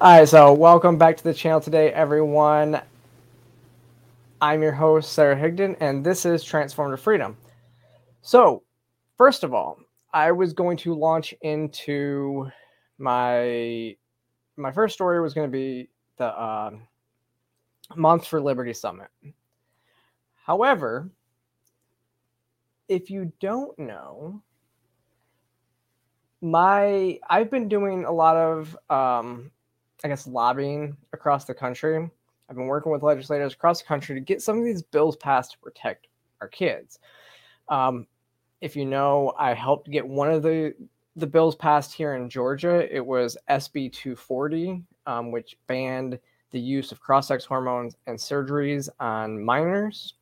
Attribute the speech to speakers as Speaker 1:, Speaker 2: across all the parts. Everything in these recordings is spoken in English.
Speaker 1: All right, so welcome back to the channel today, everyone. I'm your host, Sarah Higdon, and this is Transformative Freedom. So, first of all, I was going to launch into my my first story was going to be the uh, Moms for Liberty Summit. However, if you don't know, my I've been doing a lot of um, I guess lobbying across the country. I've been working with legislators across the country to get some of these bills passed to protect our kids. Um, if you know, I helped get one of the the bills passed here in Georgia. It was SB 240, um, which banned the use of cross-sex hormones and surgeries on minors.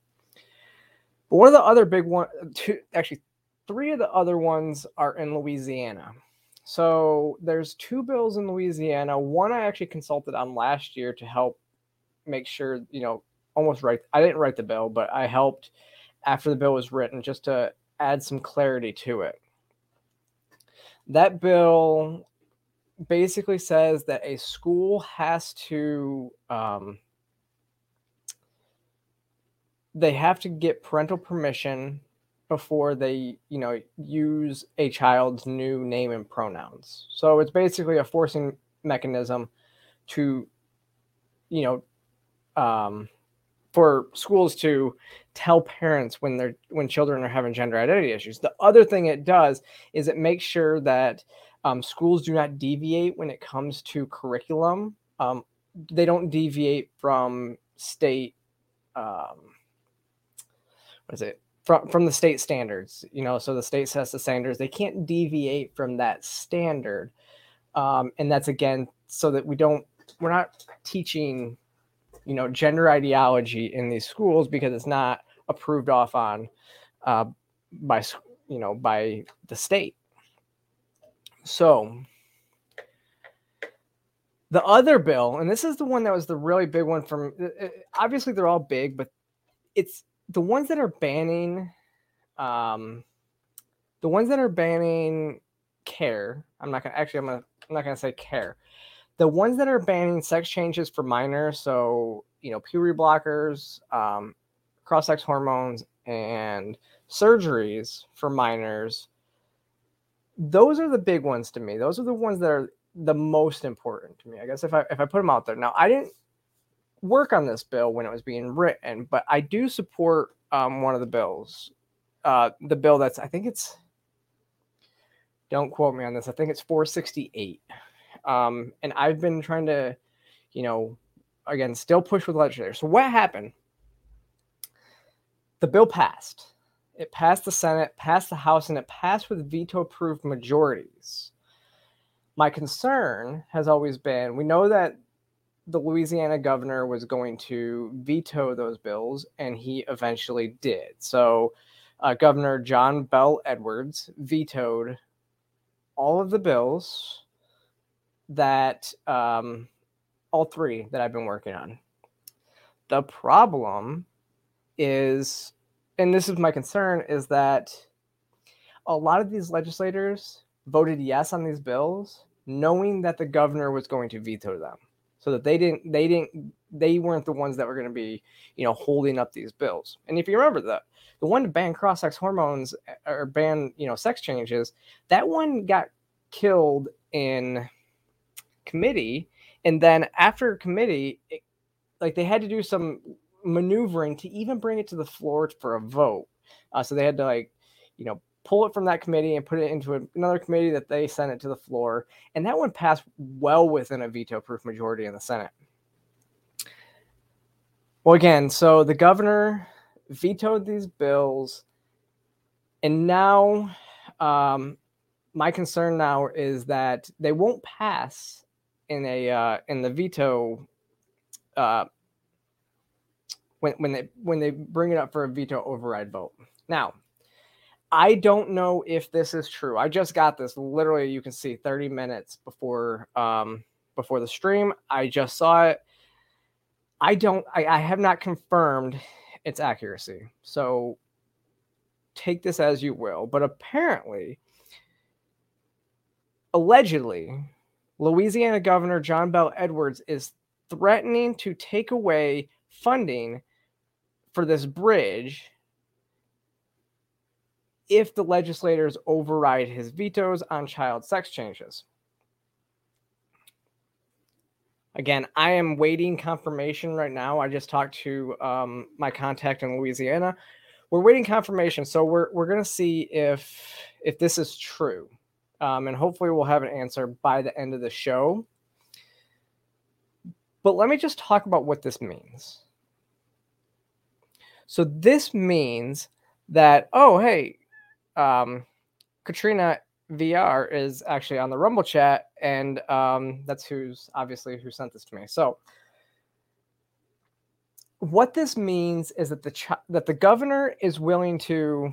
Speaker 1: But one of the other big one, two actually three of the other ones are in Louisiana. So there's two bills in Louisiana. One I actually consulted on last year to help make sure, you know, almost write. I didn't write the bill, but I helped after the bill was written just to add some clarity to it. That bill basically says that a school has to um, they have to get parental permission before they you know use a child's new name and pronouns. So it's basically a forcing mechanism to you know um, for schools to tell parents when they're when children are having gender identity issues. The other thing it does is it makes sure that um, schools do not deviate when it comes to curriculum. Um, they don't deviate from state um, what is it from from the state standards you know so the state sets the standards. They can't deviate from that standard um, and that's again so that we don't we're not teaching you know gender ideology in these schools because it's not approved off on uh, by you know by the state. So the other bill and this is the one that was the really big one from uh, uh, obviously they're all big but it's the ones that are banning um the ones that are banning care i'm not gonna actually i'm gonna i'm not gonna say care. The ones that are banning sex changes for minors so you know puberty blockers um, cross-sex hormones and surgeries for minors those are the big ones to me. Those are the ones that are the most important to me i guess if i if i put them out there. Now i didn't work on this bill when it was being written, but I do support um, one of the bills. Uh, the bill that's, I think it's, don't quote me on this, I think it's 468. Um, and I've been trying to, you know, again, still push with legislators. So what happened? The bill passed. It passed the Senate, passed the House, and it passed with veto proof majorities. My concern has always been we know that the Louisiana governor was going to veto those bills, and he eventually did. So, uh, Governor John Bel Edwards vetoed all of the bills that, um, all three that I've been working on. The problem is, and this is my concern, is that a lot of these legislators voted yes on these bills, knowing that the governor was going to veto them so that they didn't they didn't they weren't the ones that were going to be you know holding up these bills. And if you remember that the one to ban cross-sex hormones eh, or ban you know sex changes that one got killed in committee. And then after committee it, like they had to do some maneuvering to even bring it to the floor for a vote. Uh, so they had to like you know pull it from that committee and put it into another committee that they sent it to the floor. And that one passed well within a veto proof majority in the Senate. Well, again, so the governor vetoed these bills. And now, um, my concern now is that they won't pass in a uh, in the veto uh, when when they when they bring it up for a veto override vote. Now, I don't know if this is true. I just got this literally you can see 30 minutes before um before the stream. I just saw it. I don't I, I have not confirmed its accuracy. So take this as you will, but apparently allegedly Louisiana Governor John Bel Edwards is threatening to take away funding for this bridge if the legislators override his vetoes on child sex changes. Again, I am waiting confirmation right now. I just talked to um, my contact in Louisiana. We're waiting confirmation, so we're we're gonna see if if this is true, um, and hopefully we'll have an answer by the end of the show. But let me just talk about what this means. So this means that oh hey, um, Katrina VR is actually on the Rumble chat, and um, that's who's obviously who sent this to me. So, what this means is that the ch- that the governor is willing to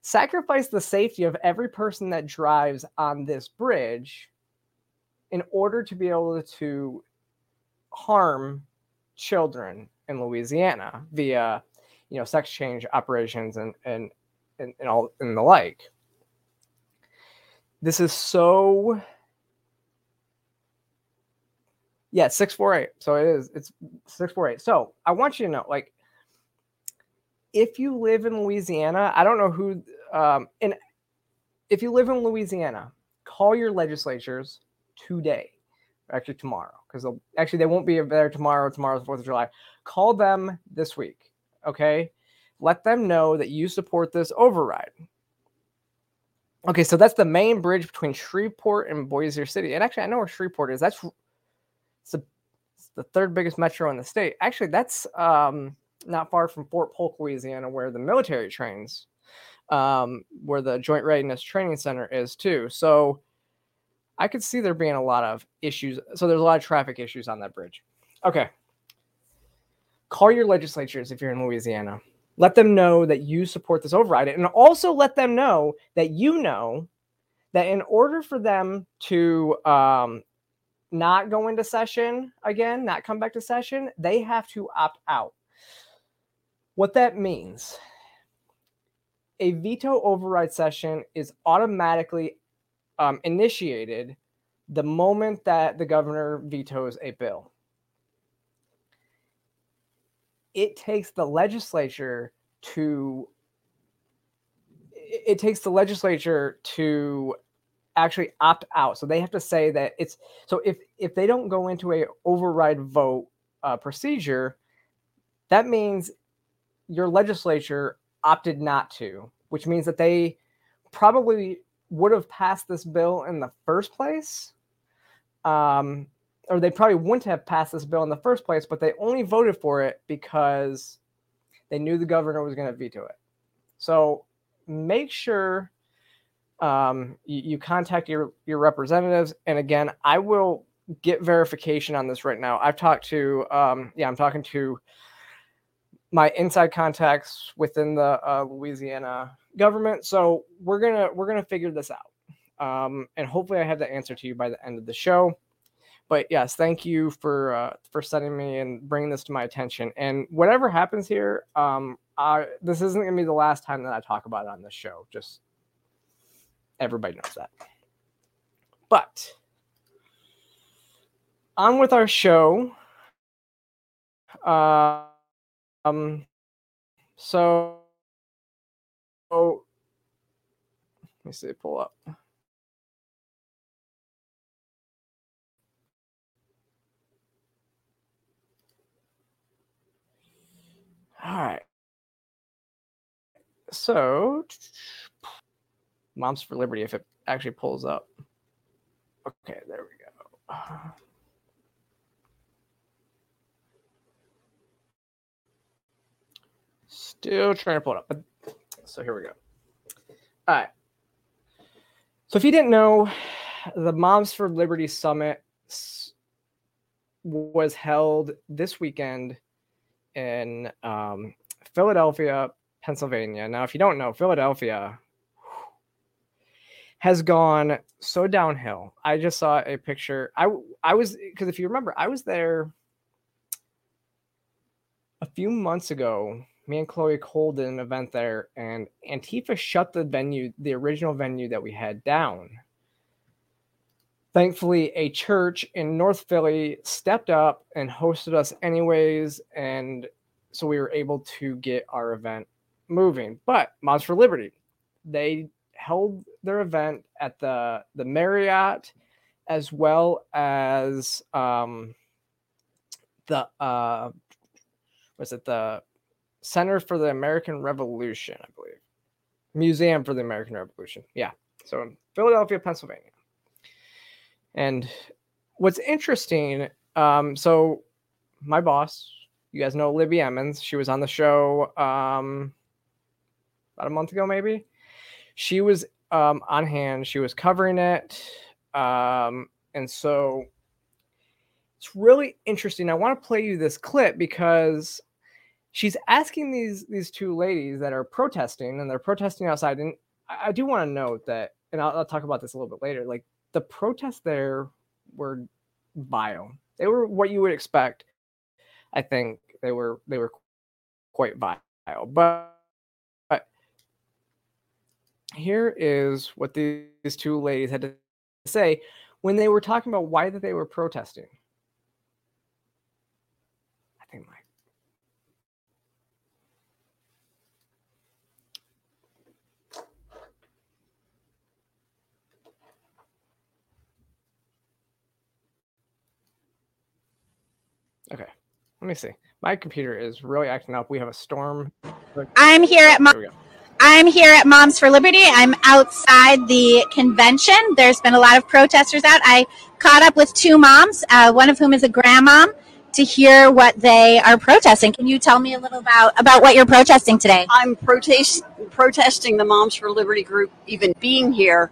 Speaker 1: sacrifice the safety of every person that drives on this bridge in order to be able to harm children in Louisiana via, you know, sex change operations and and and, and all and the like. This is so yeah, 648. So it is, it's 648. So I want you to know, like, if you live in Louisiana, I don't know who um and if you live in Louisiana, call your legislatures today, or actually tomorrow, because actually they won't be there tomorrow. Tomorrow's Fourth of July. Call them this week, okay? Let them know that you support this override. Okay, so that's the main bridge between Shreveport and Bossier City. And actually, I know where Shreveport is. That's it's, a, it's the third biggest metro in the state. Actually, that's um, not far from Fort Polk, Louisiana, where the military trains, um, where the Joint Readiness Training Center is too. So I could see there being a lot of issues. So there's a lot of traffic issues on that bridge. Okay. Call your legislatures if you're in Louisiana let them know that you support this override and also let them know that you know that in order for them to um, not go into session again, not come back to session, they have to opt out. What that means a veto override session is automatically um, initiated the moment that the governor vetoes a bill it takes the legislature to it takes the legislature to actually opt out. So they have to say that it's so if if they don't go into a override vote uh, procedure that means your legislature opted not to which means that they probably would have passed this bill in the first place. Um, or they probably wouldn't have passed this bill in the first place, but they only voted for it because they knew the governor was going to veto it. So make sure um, you, you, contact your your representatives. And again, I will get verification on this right now. I've talked to um, yeah, I'm talking to my inside contacts within the uh, Louisiana government. So we're gonna we're gonna figure this out. Um, and hopefully, I have the answer to you by the end of the show but yes, thank you for uh, for sending me and bringing this to my attention. And whatever happens here, um, I, this isn't gonna be the last time that I talk about it on this show. Just everybody knows that. But on with our show. Uh, um, so, so let me see, pull up. All right. So, Moms for Liberty, if it actually pulls up. Okay, there we go. Still trying to pull it up. So here we go. All right. So if you didn't know, the Moms for Liberty Summit was held this weekend in um, Philadelphia, Pennsylvania. Now, if you don't know, Philadelphia has gone so downhill. I just saw a picture. I I was because if you remember, I was there a few months ago. Me and Chloe Cole did an event there, and Antifa shut the venue, the original venue that we had down. Thankfully, a church in North Philly stepped up and hosted us anyways, and so we were able to get our event moving. But Moms for Liberty, they held their event at the the Marriott as well as um, the uh, was it the Center for the American Revolution, I believe, Museum for the American Revolution. Yeah, so in Philadelphia, Pennsylvania. And what's interesting, um, so my boss, you guys know Libby Emmons. She was on the show um, about a month ago, maybe. She was um, on hand. She was covering it, um, and so it's really interesting. I want to play you this clip because she's asking these these two ladies that are protesting, and they're protesting outside. And I, I do want to note that, and I'll, I'll talk about this a little bit later. Like the protests there were vile. They were what you would expect. I think they were they were quite vile. But, but here is what these, these two ladies had to say when they were talking about why that they were protesting. I think my Okay. Let me see. My computer is really acting up. We have a storm.
Speaker 2: I'm here at Mom- I'm here at Moms for Liberty. I'm outside the convention. There's been a lot of protesters out. I caught up with two moms, uh, one of whom is a grandmom, to hear what they are protesting. Can you tell me a little about about what you're protesting today?
Speaker 3: I'm protest protesting the Moms for Liberty group even being here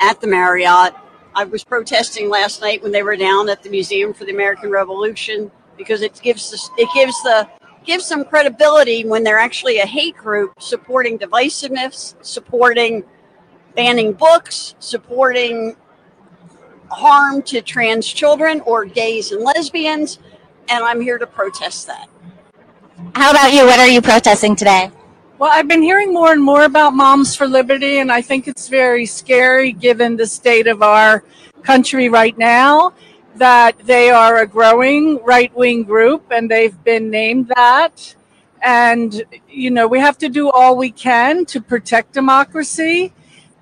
Speaker 3: at the Marriott. I was protesting last night when they were down at the Museum for the American Revolution because it gives the, it gives the gives some credibility when they're actually a hate group supporting divisiveness, supporting banning books, supporting harm to trans children or gays and lesbians, and I'm here to protest that.
Speaker 2: How about you? What are you protesting today?
Speaker 4: Well, I've been hearing more and more about Moms for Liberty, and I think it's very scary given the state of our country right now that they are a growing right wing group and they've been named that. And, you know, we have to do all we can to protect democracy.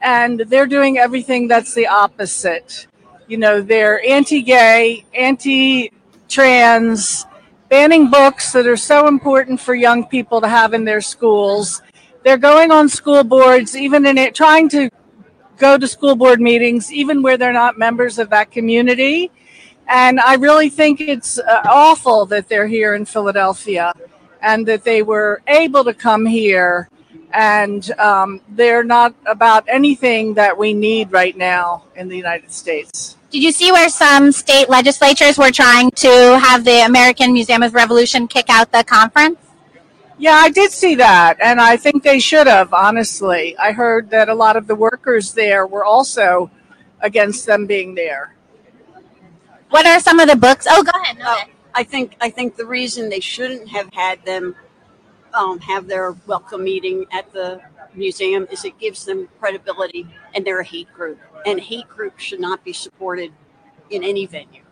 Speaker 4: And they're doing everything that's the opposite. You know, they're anti gay, anti trans, banning books that are so important for young people to have in their schools. They're going on school boards, even in it, trying to go to school board meetings, even where they're not members of that community. And I really think it's uh, awful that they're here in Philadelphia and that they were able to come here and um, they're not about anything that we need right now in the United States.
Speaker 2: Did you see where some state legislatures were trying to have the American Museum of Revolution kick out the conference?
Speaker 4: Yeah, I did see that, and I think they should have, honestly. I heard that a lot of the workers there were also against them being there.
Speaker 2: What are some of the books? Oh, go ahead. No,
Speaker 3: Uh, I think I think the reason they shouldn't have had them um, have their welcome meeting at the museum is it gives them credibility, and they're a hate group, and hate groups should not be supported in any venue.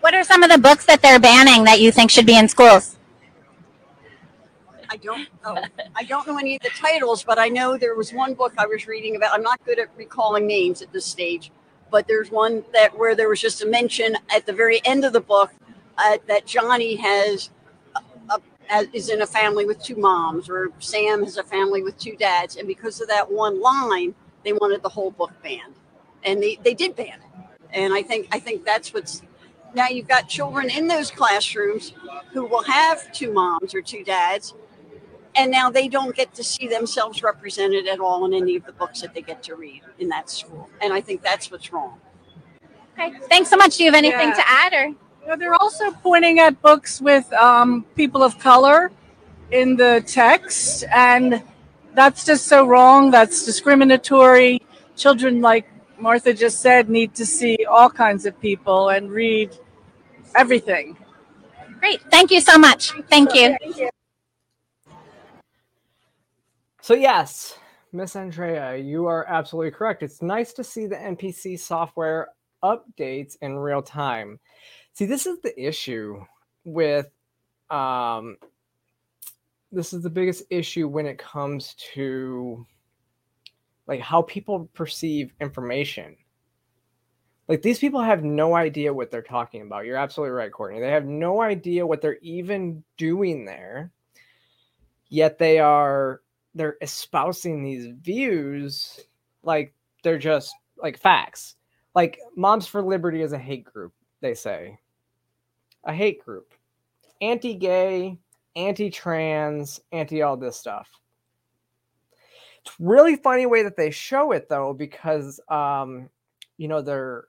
Speaker 2: What are some of the books that they're banning that you think should be in schools?
Speaker 3: I don't oh, I don't know any of the titles, but I know there was one book I was reading about. I'm not good at recalling names at this stage, but there's one that where there was just a mention at the very end of the book uh, that Johnny has a, a, is in a family with two moms, or Sam has a family with two dads, and because of that one line, they wanted the whole book banned, and they, they did ban it. And I think I think that's what's now you've got children in those classrooms who will have two moms or two dads and now they don't get to see themselves represented at all in any of the books that they get to read in that school and i think that's what's wrong
Speaker 2: Okay. Thanks so much. Do you have anything
Speaker 4: Yeah.
Speaker 2: to add or?
Speaker 4: You know, they're also pointing at books with um, people of color in the text, and that's just so wrong. That's discriminatory. Children, like Martha just said, need to see all kinds of people and read everything.
Speaker 2: Great. Thank you so much. Thank you.
Speaker 1: So yes, Miss Andrea, you are absolutely correct. It's nice to see the NPC software updates in real time. See, this is the issue with um this is the biggest issue when it comes to like how people perceive information. Like these people have no idea what they're talking about. You're absolutely right, Courtney. They have no idea what they're even doing there. Yet they are they're espousing these views like they're just like facts. Like Moms for Liberty is a hate group, they say. A hate group. Anti-gay, anti-trans, anti all this stuff. It's really funny way that they show it though, because um, you know, they're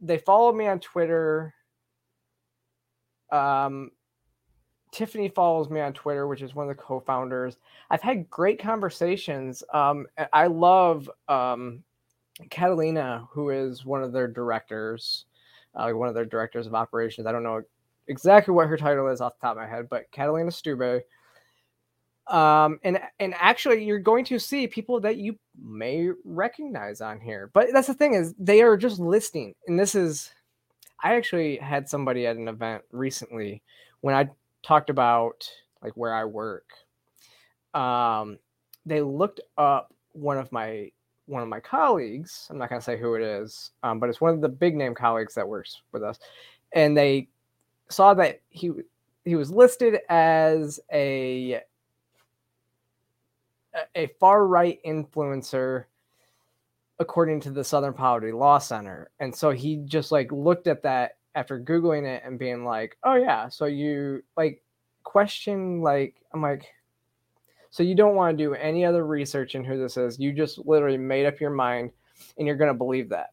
Speaker 1: they follow me on Twitter. Um, Tiffany follows me on Twitter, which is one of the co-founders. I've had great conversations. Um, I love um, Catalina, who is one of their directors, uh, one of their directors of operations. I don't know exactly what her title is off the top of my head, but Catalina Stube. Um, and and actually, you're going to see people that you may recognize on here. But that's the thing is they are just listening, and this is. I actually had somebody at an event recently when I talked about like where I work. Um, they looked up one of my one of my colleagues. I'm not to say who it is, um, but it's one of the big name colleagues that works with us, and they saw that he he was listed as a a far right influencer according to the Southern Poverty Law Center. And so he just like looked at that after googling it and being like, "Oh yeah, so you like question like I'm like so you don't want to do any other research in who this is. You just literally made up your mind and you're going to believe that."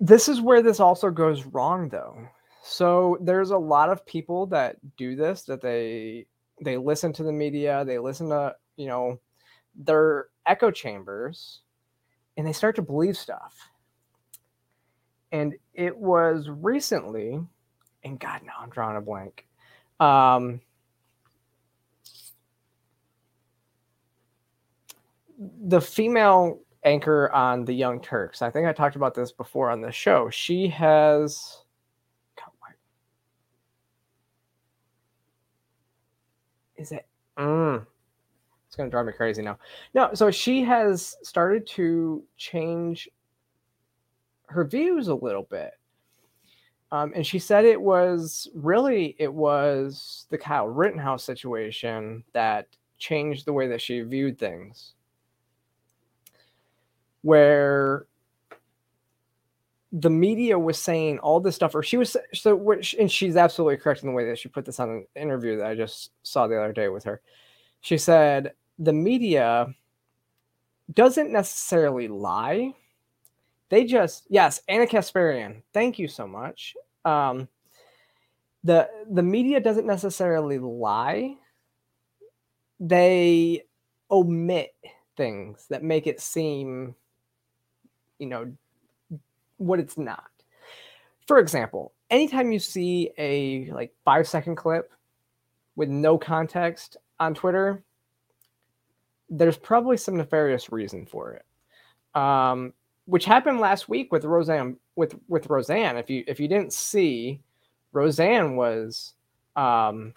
Speaker 1: This is where this also goes wrong though. So there's a lot of people that do this that they they listen to the media, they listen to, you know, their echo chambers and they start to believe stuff. And it was recently, and God, now I'm drawing a blank. Um, the female anchor on the Young Turks. I think I talked about this before on the show. She has is it mm, it's gonna drive me crazy now. No, so she has started to change her views a little bit. Um, and she said it was really it was the Kyle Rittenhouse situation that changed the way that she viewed things where the media was saying all this stuff, or she was so, which, and she's absolutely correct in the way that she put this on an interview that I just saw the other day with her. She said the media doesn't necessarily lie. They just yes, Ana Kasparian. Thank you so much. Um, the the media doesn't necessarily lie. They omit things that make it seem you know what it's not. For example, anytime you see a like 5 second clip with no context on Twitter, there's probably some nefarious reason for it. Um, which happened last week with Roseanne with with Roseanne. If you if you didn't see, Roseanne was um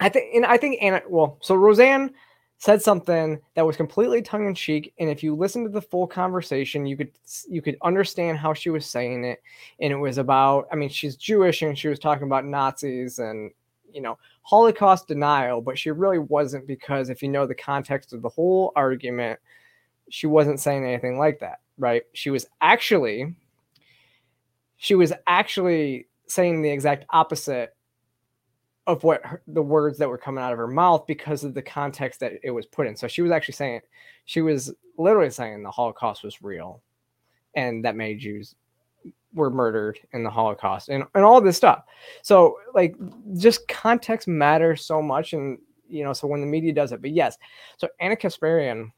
Speaker 1: I think and I think Ana well, so Roseanne said something that was completely tongue in cheek and if you listen to the full conversation you could you could understand how she was saying it and it was about I mean she's Jewish and she was talking about Nazis and you know Holocaust denial but she really wasn't because if you know the context of the whole argument she wasn't saying anything like that right she was actually she was actually saying the exact opposite of what her, the words that were coming out of her mouth because of the context that it was put in. So she was actually saying, she was literally saying the Holocaust was real and that many Jews were murdered in the Holocaust and, and all this stuff. So, like, just context matters so much. And, you know, so when the media does it, but yes, so Ana Kasparian,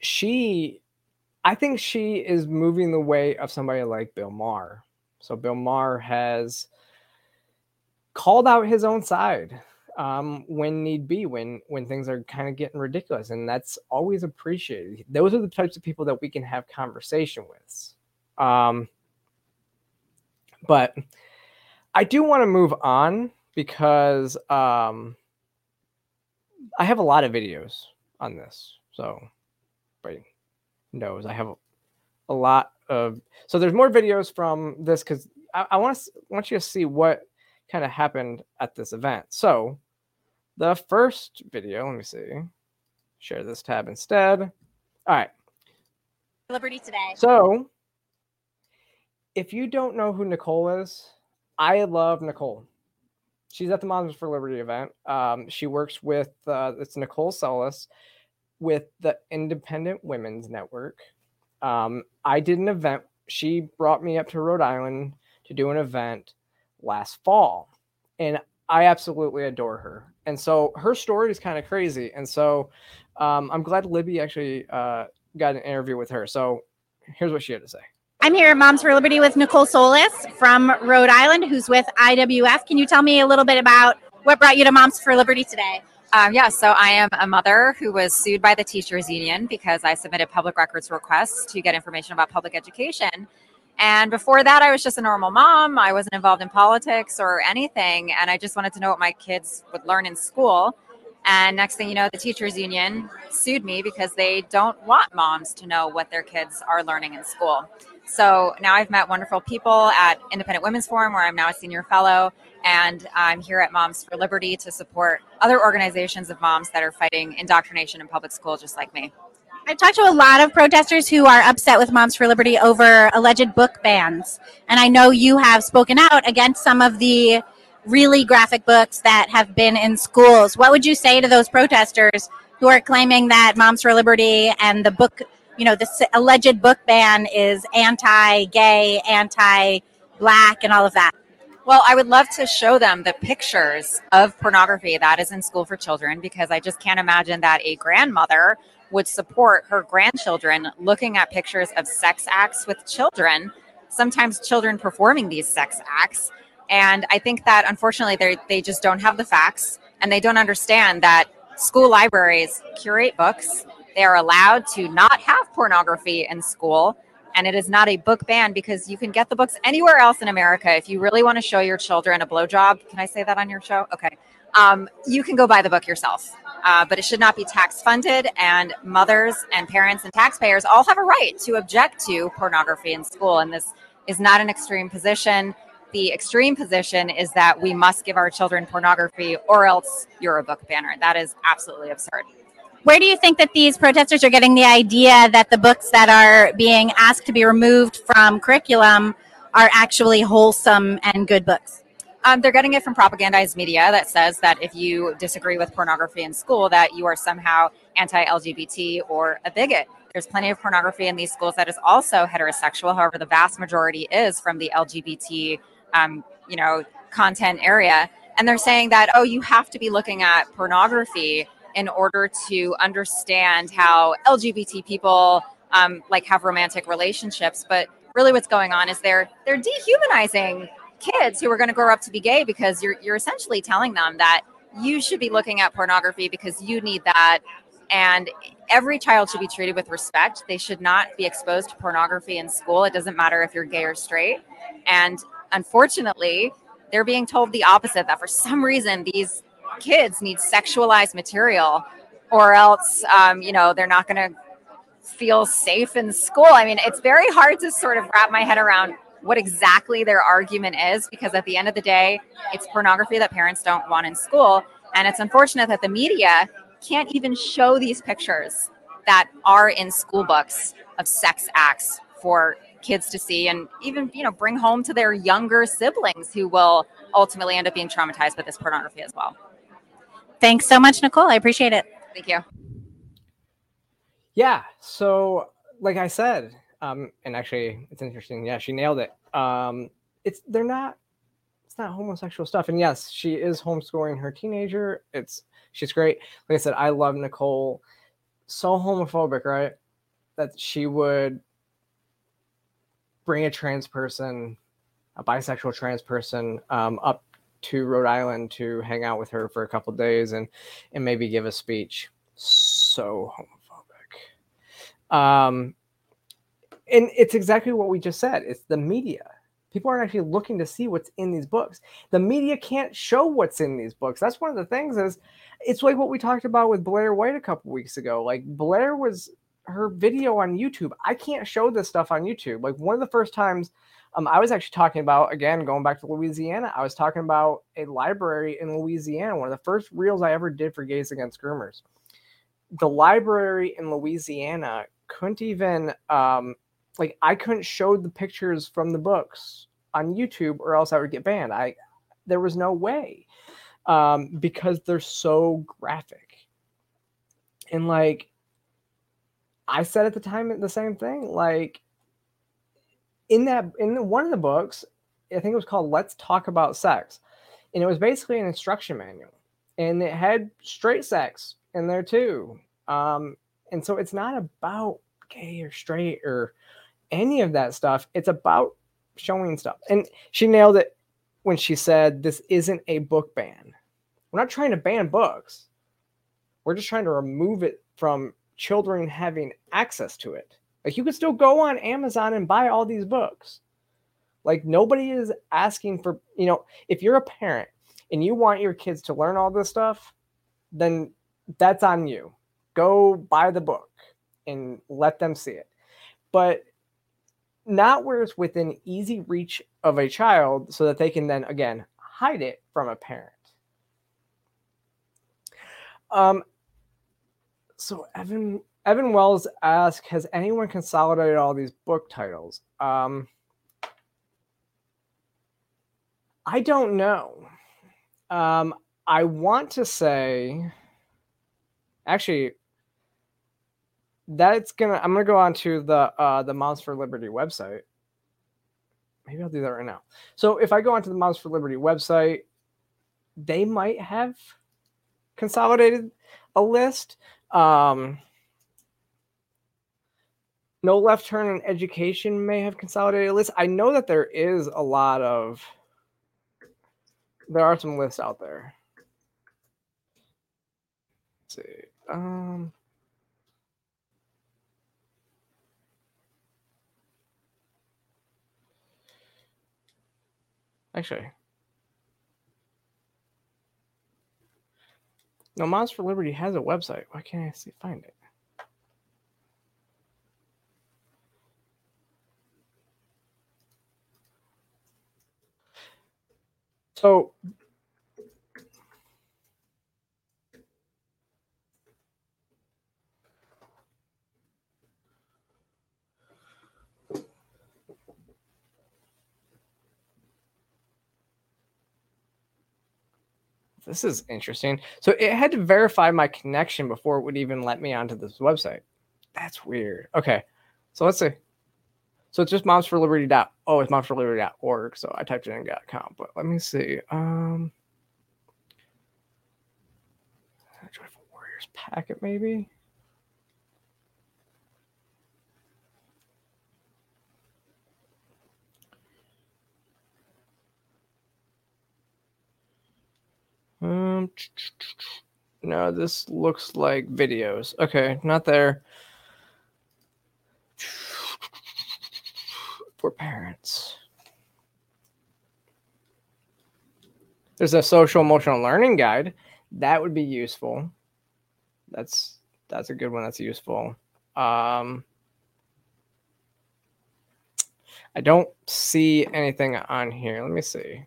Speaker 1: she, I think she is moving the way of somebody like Bill Maher. So, Bill Maher has called out his own side um, when need be, when when things are kind of getting ridiculous, and that's always appreciated. Those are the types of people that we can have conversation with. Um, but I do want to move on because um, I have a lot of videos on this. So, everybody knows I have a, a lot of. So there's more videos from this because I, I want to want you to see what kind of happened at this event. So, the first video, let me see, share this tab instead. All right.
Speaker 2: Liberty today.
Speaker 1: So, if you don't know who Nicole is, I love Nicole. She's at the Moms for Liberty event. Um, she works with uh, it's Nicole Solas with the Independent Women's Network. Um, I did an event. She brought me up to Rhode Island to do an event last fall, and I absolutely adore her. And so her story is kind of crazy. And so um, I'm glad Libby actually uh, got an interview with her. So here's what she had to say.
Speaker 2: I'm here at Moms for Liberty with Nicole Solas from Rhode Island, who's with IWF. Can you tell me a little bit about what brought you to Moms for Liberty today?
Speaker 5: Um, yeah, so I am a mother who was sued by the teachers union because I submitted public records requests to get information about public education. And before that, I was just a normal mom. I wasn't involved in politics or anything. And I just wanted to know what my kids would learn in school. And next thing you know, the teachers union sued me because they don't want moms to know what their kids are learning in school. So now I've met wonderful people at Independent Women's Forum, where I'm now a senior fellow, and I'm here at Moms for Liberty to support other organizations of moms that are fighting indoctrination in public school, just like me.
Speaker 2: I've talked to a lot of protesters who are upset with Moms for Liberty over alleged book bans. And I know you have spoken out against some of the really graphic books that have been in schools. What would you say to those protesters who are claiming that Moms for Liberty and the book you know, this alleged book ban is anti gay, anti black, and all of that?
Speaker 5: Well, I would love to show them the pictures of pornography that is in school for children because I just can't imagine that a grandmother would support her grandchildren looking at pictures of sex acts with children, sometimes children performing these sex acts. And I think that unfortunately they they just don't have the facts and they don't understand that school libraries curate books they are allowed to not have pornography in school. And it is not a book ban because you can get the books anywhere else in America. If you really want to show your children a blowjob, can I say that on your show? Okay. Um, you can go buy the book yourself. Uh, but it should not be tax funded. And mothers and parents and taxpayers all have a right to object to pornography in school. And this is not an extreme position. The extreme position is that we must give our children pornography or else you're a book banner. That is absolutely absurd.
Speaker 2: Where do you think that these protesters are getting the idea that the books that are being asked to be removed from curriculum are actually wholesome and good books?
Speaker 5: Um, they're getting it from propagandized media that says that if you disagree with pornography in school, that you are somehow anti-LGBT or a bigot. There's plenty of pornography in these schools that is also heterosexual. However, the vast majority is from the LGBT, um, you know, content area. And they're saying that, oh, you have to be looking at pornography in order to understand how LGBT people um, like have romantic relationships. But really, what's going on is they're they're dehumanizing kids who are going to grow up to be gay because you're you're essentially telling them that you should be looking at pornography because you need that. And every child should be treated with respect. They should not be exposed to pornography in school. It doesn't matter if you're gay or straight. And unfortunately, they're being told the opposite that for some reason these kids need sexualized material or else um, you know they're not going to feel safe in school. I mean it's very hard to sort of wrap my head around what exactly their argument is because at the end of the day it's pornography that parents don't want in school. And it's unfortunate that the media can't even show these pictures that are in school books of sex acts for kids to see and even you know bring home to their younger siblings who will ultimately end up being traumatized by this pornography as well
Speaker 2: Thanks so much, Nicole. I appreciate it.
Speaker 5: Thank you.
Speaker 1: Yeah. So, like I said, um, and actually, it's interesting. Yeah, she nailed it. Um, it's they're not. It's not homosexual stuff. And yes, she is homeschooling her teenager. It's she's great. Like I said, I love Nicole. So homophobic, right? That she would bring a trans person, a bisexual trans person, um, up to Rhode Island to hang out with her for a couple days and and maybe give a speech. So homophobic. Um, and it's exactly what we just said. It's the media. People aren't actually looking to see what's in these books. The media can't show what's in these books. That's one of the things is it's like what we talked about with Blair White a couple weeks ago. Like Blair was her video on YouTube. I can't show this stuff on YouTube. Like one of the first times um, I was actually talking about again going back to Louisiana. I was talking about a library in Louisiana. One of the first reels I ever did for Gays Against Groomers. The library in Louisiana couldn't even um, like I couldn't show the pictures from the books on YouTube or else I would get banned. I there was no way um, because they're so graphic and like I said at the time the same thing. Like in that in one of the books, I think it was called "Let's Talk About Sex," and it was basically an instruction manual, and it had straight sex in there too. Um, and so it's not about gay or straight or any of that stuff. It's about showing stuff. And she nailed it when she said this isn't a book ban. We're not trying to ban books. We're just trying to remove it from children having access to it. Like you could still go on Amazon and buy all these books. Like nobody is asking for, you know, if you're a parent and you want your kids to learn all this stuff, then that's on you. Go buy the book and let them see it. But not where it's within easy reach of a child so that they can then again hide it from a parent. Um, so Evan Evan Wells asked, "Has anyone consolidated all these book titles?" Um, I don't know. Um, I want to say, actually, that's gonna. I'm gonna go on to the uh, the Moms for Liberty website. Maybe I'll do that right now. So if I go onto the Moms for Liberty website, they might have consolidated a list. Um, no left turn in education may have consolidated lists. I know that there is a lot of there are some lists out there. Let's see. Um Actually. No, Moms for Liberty has a website. Why can't I see find it? So this is interesting. So it had to verify my connection before it would even let me onto this website. That's weird. Okay. So let's see. So it's just moms for liberty dot oh it's moms for liberty dot org. So I typed it in dot com, but let me see. Um Joyful Warriors packet, maybe. Um no, this looks like videos. Okay, not there. For parents. There's a social emotional learning guide that would be useful. That's that's a good one. That's useful. Um, I don't see anything on here. Let me see.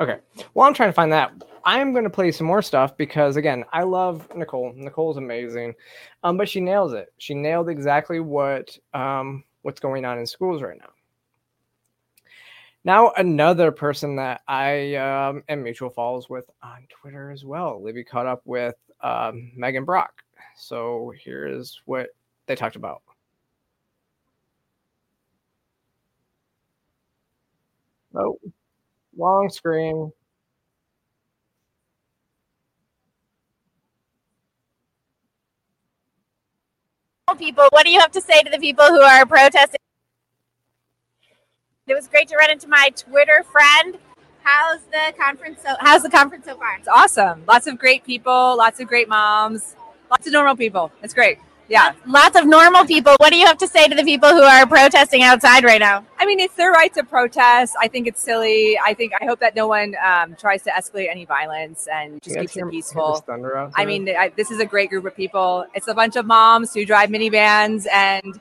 Speaker 1: Okay. While I'm trying to find that, I'm going to play some more stuff because, again, I love Nicole. Nicole's amazing, um, but she nails it. She nailed exactly what um, what's going on in schools right now. Now, another person that I um, am mutual follows with on Twitter as well. Libby caught up with um, Megan Brock. So here is what they talked about. Oh, long screen.
Speaker 2: People, what do you have to say to the people who are protesting? It was great to run into my Twitter friend. How's the conference so how's the conference so far?
Speaker 6: It's awesome. Lots of great people, lots of great moms, lots of normal people. It's great. Yeah.
Speaker 2: Lots of normal people. What do you have to say to the people who are protesting outside right now?
Speaker 6: I mean, it's their right to protest. I think it's silly. I think I hope that no one um, tries to escalate any violence and just
Speaker 1: You
Speaker 6: keeps
Speaker 1: guys hear-
Speaker 6: it peaceful.
Speaker 1: this thunder out
Speaker 6: I mean, I, this is a great group of people. It's a bunch of moms who drive minivans and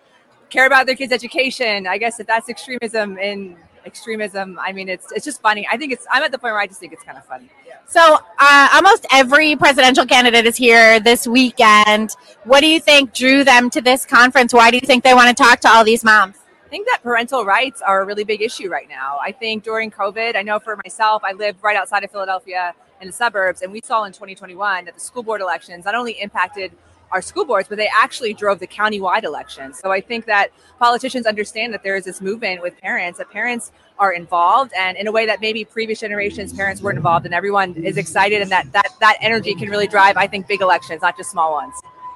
Speaker 6: care about their kids' education. I guess if that's extremism in extremism, I mean, it's it's just funny. I think it's. I'm at the point where I just think it's kind of funny.
Speaker 2: So, uh, almost every presidential candidate is here this weekend. What do you think drew them to this conference? Why do you think they want to talk to all these moms?
Speaker 6: I think that parental rights are a really big issue right now. I think during COVID, I know for myself, I lived right outside of Philadelphia in the suburbs, and we saw in 2021 that the school board elections not only impacted our school boards, but they actually drove the county-wide elections. So I think that politicians understand that there is this movement with parents, that parents are involved, and in a way that maybe previous generations parents weren't involved, and everyone is excited, and that that that energy can really drive, I think, big elections, not just small ones.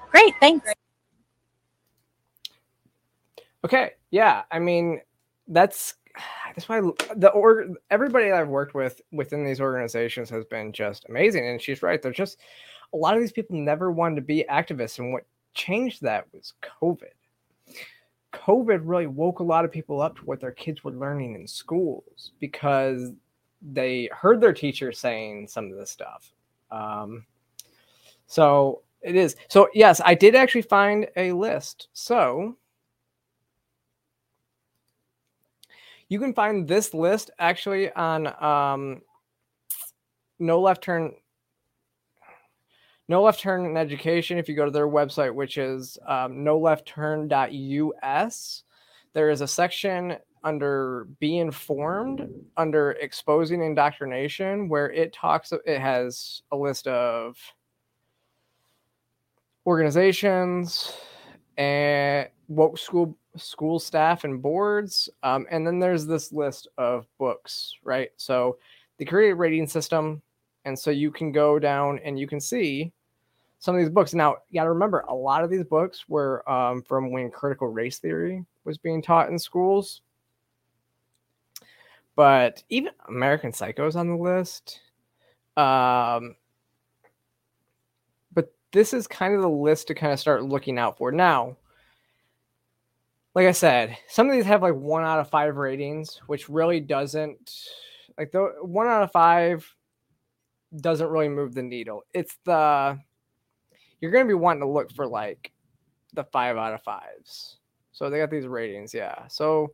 Speaker 2: Great, thanks.
Speaker 1: Okay, yeah. I mean, that's that's why the or everybody that I've worked with within these organizations has been just amazing. And she's right. There's just a lot of these people never wanted to be activists, and what changed that was COVID. COVID really woke a lot of people up to what their kids were learning in schools because they heard their teachers saying some of this stuff. Um, so it is. So yes, I did actually find a list. So you can find this list actually on um, no left turn no left turn in education if you go to their website which is um, no left turn.us there is a section under be informed under exposing indoctrination where it talks it has a list of organizations and woke school school staff and boards um, and then there's this list of books right? So they create a rating system and so you can go down and you can see some of these books. Now you got to remember a lot of these books were um, from when critical race theory was being taught in schools. But even american psycho is on the list. Um, but this is kind of the list to kind of start looking out for. Now like I said, some of these have like one out of five ratings, which really doesn't like the one out of five doesn't really move the needle. It's the you're gonna be wanting to look for like the five out of fives. So they got these ratings, yeah. So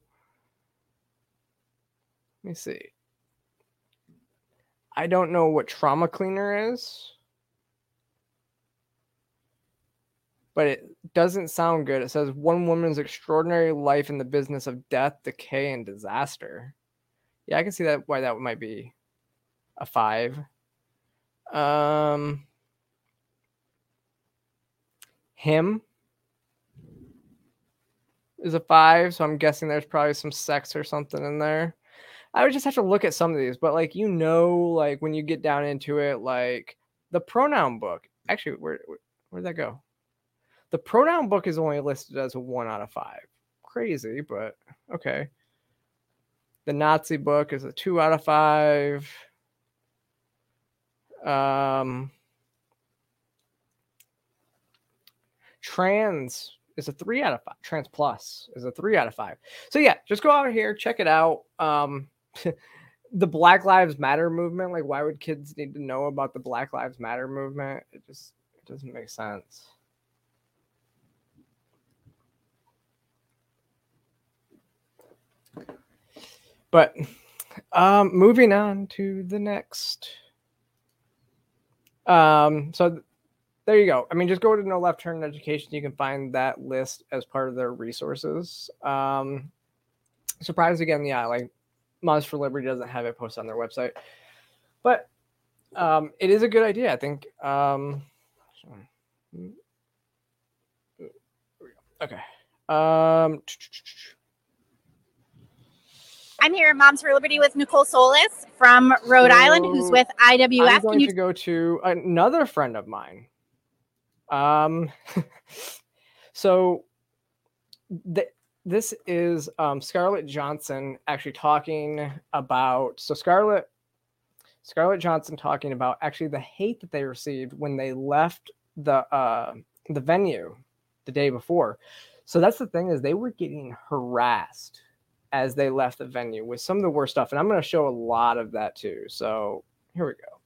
Speaker 1: let me see. I don't know what trauma cleaner is. but it doesn't sound good. It says one woman's extraordinary life in the business of death, decay, and disaster. Yeah, I can see that why that might be a five. Um, him is a five, so I'm guessing there's probably some sex or something in there. I would just have to look at some of these, but like you know, like when you get down into it, like the pronoun book. Actually, where where'd that go? The pronoun book is only listed as a one out of five. Crazy, but okay. The Nazi book is a two out of five. Um, trans is a three out of five. Trans plus is a three out of five. So yeah, just go out here, check it out. Um, the Black Lives Matter movement. Like, why would kids need to know about the Black Lives Matter movement? It just it doesn't make sense. But um, moving on to the next. Um, so there you go. I mean, just go to No Left Turn Education. You can find that list as part of their resources. Um, surprise again, yeah, like Moms for Liberty doesn't have it posted on their website, but um, it is a good idea. I think. Um, okay. Um,
Speaker 2: I'm here Moms for Liberty with Nicole Solas from Rhode
Speaker 1: So,
Speaker 2: Island, who's with IWF.
Speaker 1: I'm
Speaker 2: going you
Speaker 1: to go to another friend of mine. Um, so th- this is um, Scarlett Johnson actually talking about. So Scarlett, Scarlett Johnson talking about actually the hate that they received when they left the uh, the venue the day before. So that's the thing is they were getting harassed as they left the venue with some of the worst stuff, and I'm going to show a lot of that too. So here we go.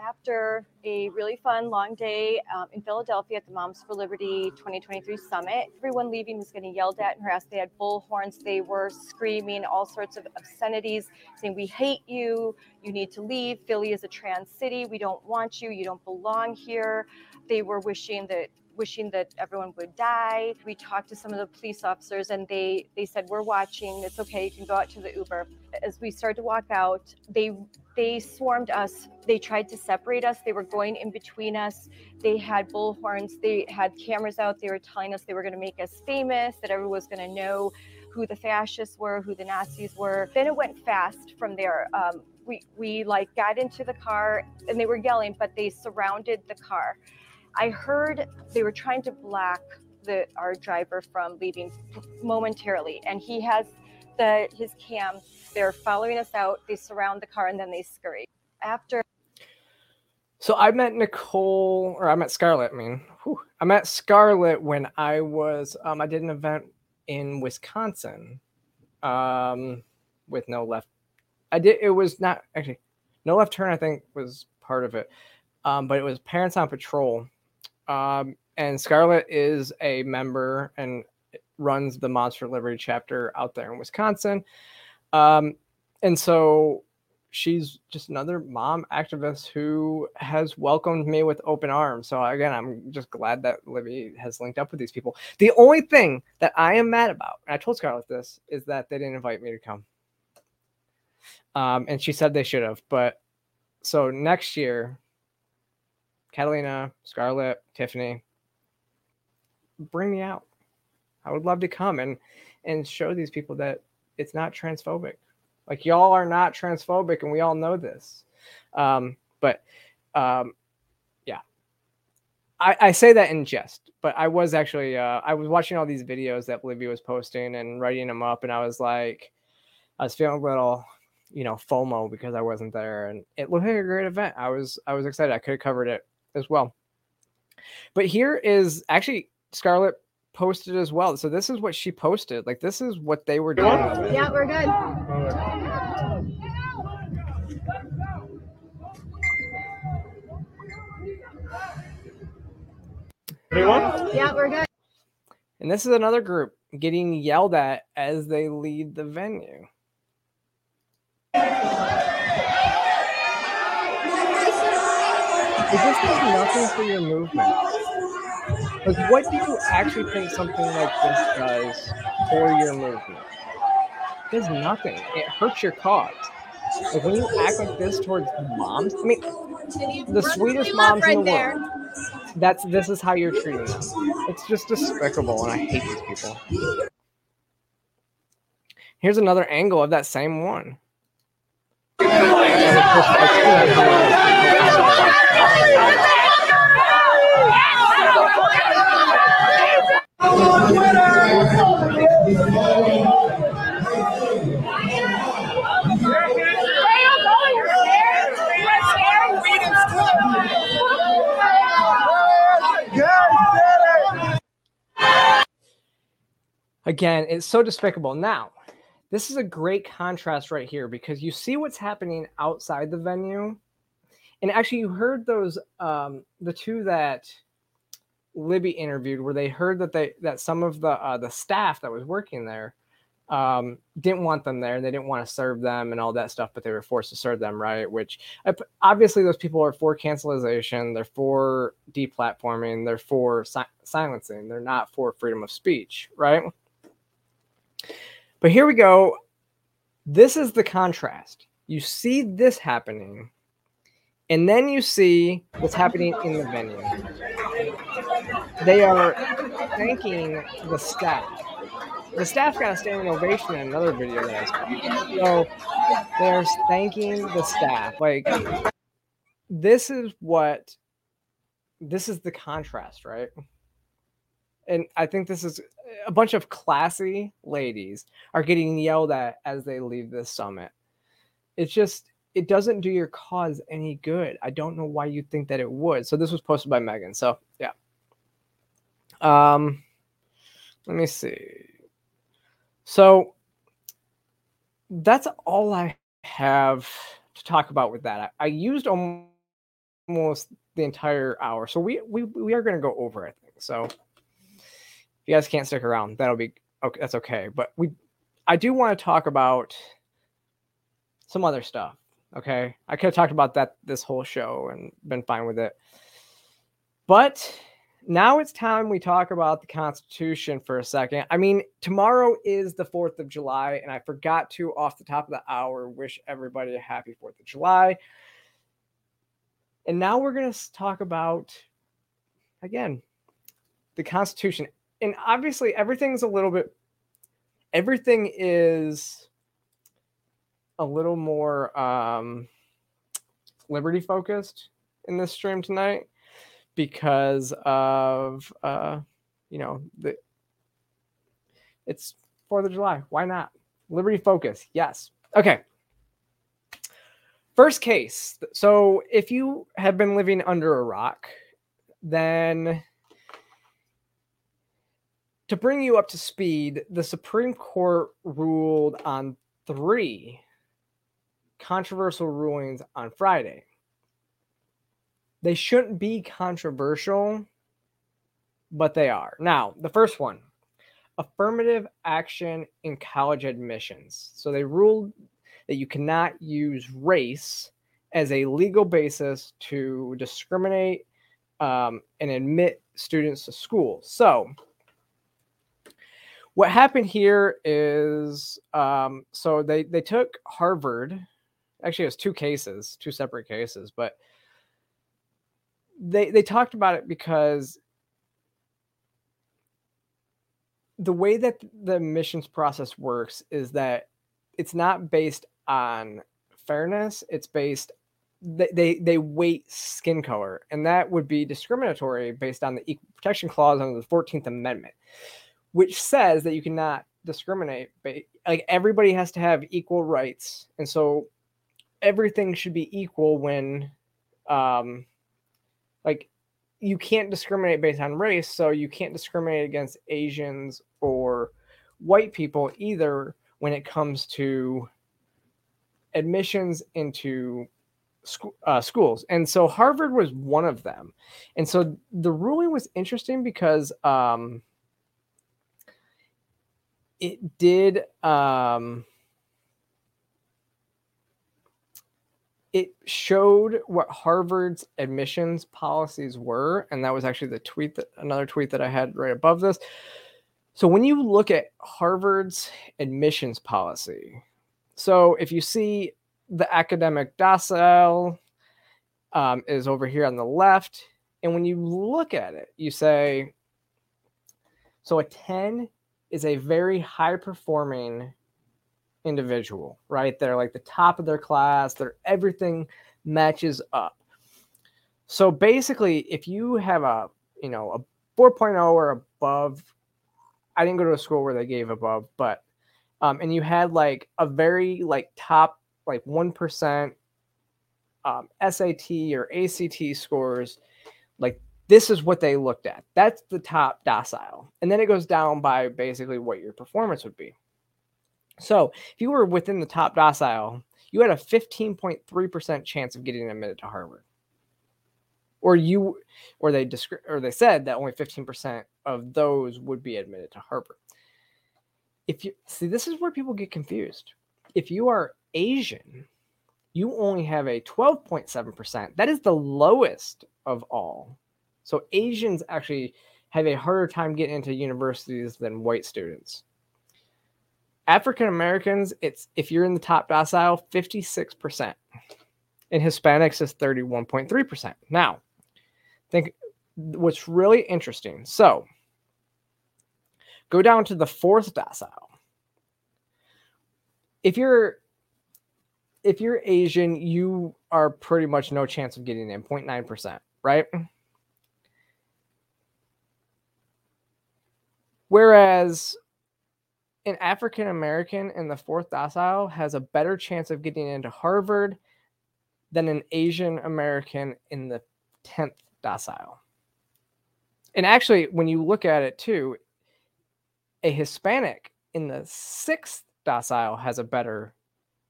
Speaker 7: After a really fun long day um, in Philadelphia at the Moms for Liberty 2023 summit, everyone leaving was getting yelled at and harassed. They had bullhorns. They were screaming all sorts of obscenities, saying, "We hate you. You need to leave. Philly is a trans city. We don't want you. You don't belong here." They were wishing that wishing that everyone would die. We talked to some of the police officers and they they said we're watching. It's okay. You can go out to the Uber. As we started to walk out, they they swarmed us. They tried to separate us. They were going in between us. They had bullhorns. They had cameras out. They were telling us they were going to make us famous, that everyone was going to know who the fascists were, who the Nazis were. Then it went fast from there. Um, we, we like got into the car and they were yelling, but they surrounded the car. I heard they were trying to block the our driver from leaving momentarily, and he has the his cam. They're following us out. They surround the car and then they scurry. After
Speaker 1: So I met Nicole, or I met Scarlett. I mean, whew, I met Scarlett when I was um, I did an event in Wisconsin, um, with no left. I did. It was not actually no left turn. I think was part of it, um, but it was Parents on Patrol, um, and Scarlett is a member and runs the Moms for Liberty chapter out there in Wisconsin, um, and so she's just another mom activist who has welcomed me with open arms. So again, I'm just glad that Libby has linked up with these people. The only thing that I am mad about, and I told Scarlett this, is that they didn't invite me to come. Um, and she said they should have, but so next year, Catalina, Scarlett, Tiffany, bring me out. I would love to come and and show these people that it's not transphobic. Like y'all are not transphobic, and we all know this. Um, but um, yeah, I, I say that in jest. But I was actually uh, I was watching all these videos that Olivia was posting and writing them up, and I was like, I was feeling a little, you know, FOMO because I wasn't there, and it looked like a great event. I was I was excited. I could have covered it as well. But here is actually Scarlett posted as well. So this is what she posted. Like this is what they were doing.
Speaker 2: Yeah, we're good. Anyone? Yeah, we're good.
Speaker 1: And this is another group getting yelled at as they leave the venue. Is this nothing for your movement? Like, what do you actually think something like this does for your movement? It does nothing. It hurts your cause. Like when you act like this towards moms, I mean, the sweetest moms in the world. That's this is how you're treating them. It's just despicable, and I hate these people. Here's another angle of that same one. Again, it's so despicable. Now, this is a great contrast right here because you see what's happening outside the venue. And actually, you heard those um, the two that Libby interviewed, where they heard that they that some of the uh, the staff that was working there um, didn't want them there, and they didn't want to serve them and all that stuff, but they were forced to serve them, right? Which obviously those people are for cancelization, they're for deplatforming, they're for si- silencing, they're not for freedom of speech, right? But here we go. This is the contrast. You see this happening, and then you see what's happening in the venue. They are thanking the staff the staff got a standing ovation in another video that I saw. So they're thanking the staff. Like this is what this is the contrast, right? And I think this is a bunch of classy ladies are getting yelled at as they leave this summit. It's just it doesn't do your cause any good. I don't know why you think that it would. So this was posted by Megan. So yeah. Um let me see. So that's all I have to talk about with that. I, I used almost the entire hour. So we we, we are going to go over, I think. So if you guys can't stick around, that'll be okay. That's okay. But we, I do want to talk about some other stuff. Okay, I could have talked about that this whole show and been fine with it. But now it's time we talk about the Constitution for a second. I mean, tomorrow is the 4th of July, and I forgot to, off the top of the hour, wish everybody a happy 4th of July. And now we're going to talk about, again, the Constitution. And obviously, everything's a little bit, everything is a little more um, liberty focused in this stream tonight because of, uh, you know, the, it's 4th of July. Why not? Liberty focus. Yes. Okay. First case. So if you have been living under a rock, then to bring you up to speed, the Supreme Court ruled on three controversial rulings on Friday. They shouldn't be controversial, but they are. Now, the first one affirmative action in college admissions. So they ruled that you cannot use race as a legal basis to discriminate um, and admit students to school. So, what happened here is um, so they they took Harvard. Actually, it was two cases, two separate cases, but they they talked about it because the way that the admissions process works is that it's not based on fairness it's based they, they they weight skin color and that would be discriminatory based on the equal protection clause under the 14th amendment which says that you cannot discriminate but like everybody has to have equal rights and so everything should be equal when um you can't discriminate based on race so you can't discriminate against asians or white people either when it comes to admissions into uh, schools. And so Harvard was one of them. And so the ruling was interesting because um, it did. Um, it showed what Harvard's admissions policies were, and that was actually the tweet that another tweet that I had right above this. So when you look at Harvard's admissions policy, so if you see the academic decile um, is over here on the left, and when you look at it, you say, so a 10 is a very high performing individual, right? They're like the top of their class, their everything matches up. So basically, if you have a, you know, a 4.0 or above, I didn't go to a school where they gave above, but um, and you had like a very like top like one percent um, SAT or ACT scores, like this is what they looked at. That's the top decile, and then it goes down by basically what your performance would be. So if you were within the top decile, you had a 15.3% chance of getting admitted to Harvard. Or you, or they descri- or they said that only 15% of those would be admitted to Harvard. If you see this is where people get confused. If you are asian you only have a 12.7% that is the lowest of all. So asians actually have a harder time getting into universities than white students african americans it's if you're in the top decile 56% and hispanics is 31.3% now think what's really interesting so Go down to the fourth decile. If you're if you're Asian, you are pretty much no chance of getting in 0.9%, right? Whereas an African American in the fourth decile has a better chance of getting into Harvard than an Asian American in the 10th decile. And actually, when you look at it too, a Hispanic in the sixth decile has a better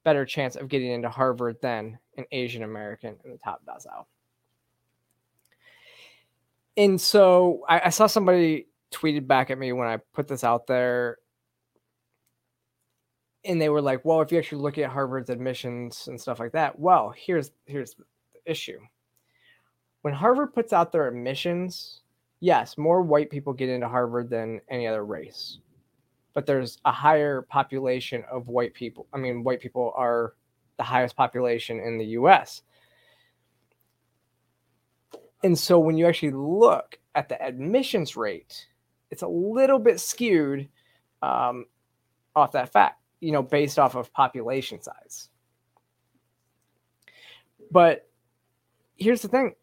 Speaker 1: better chance of getting into Harvard than an Asian American in the top decile. And so I, I saw somebody tweeted back at me when I put this out there and they were like, "Well, if you actually look at Harvard's admissions and stuff like that, well, here's here's the issue. When Harvard puts out their admissions, yes, more white people get into Harvard than any other race. But there's a higher population of white people. I mean, white people are the highest population in the US. And so when you actually look at the admissions rate, it's a little bit skewed um, off that fact you know, based off of population size. But here's the thing.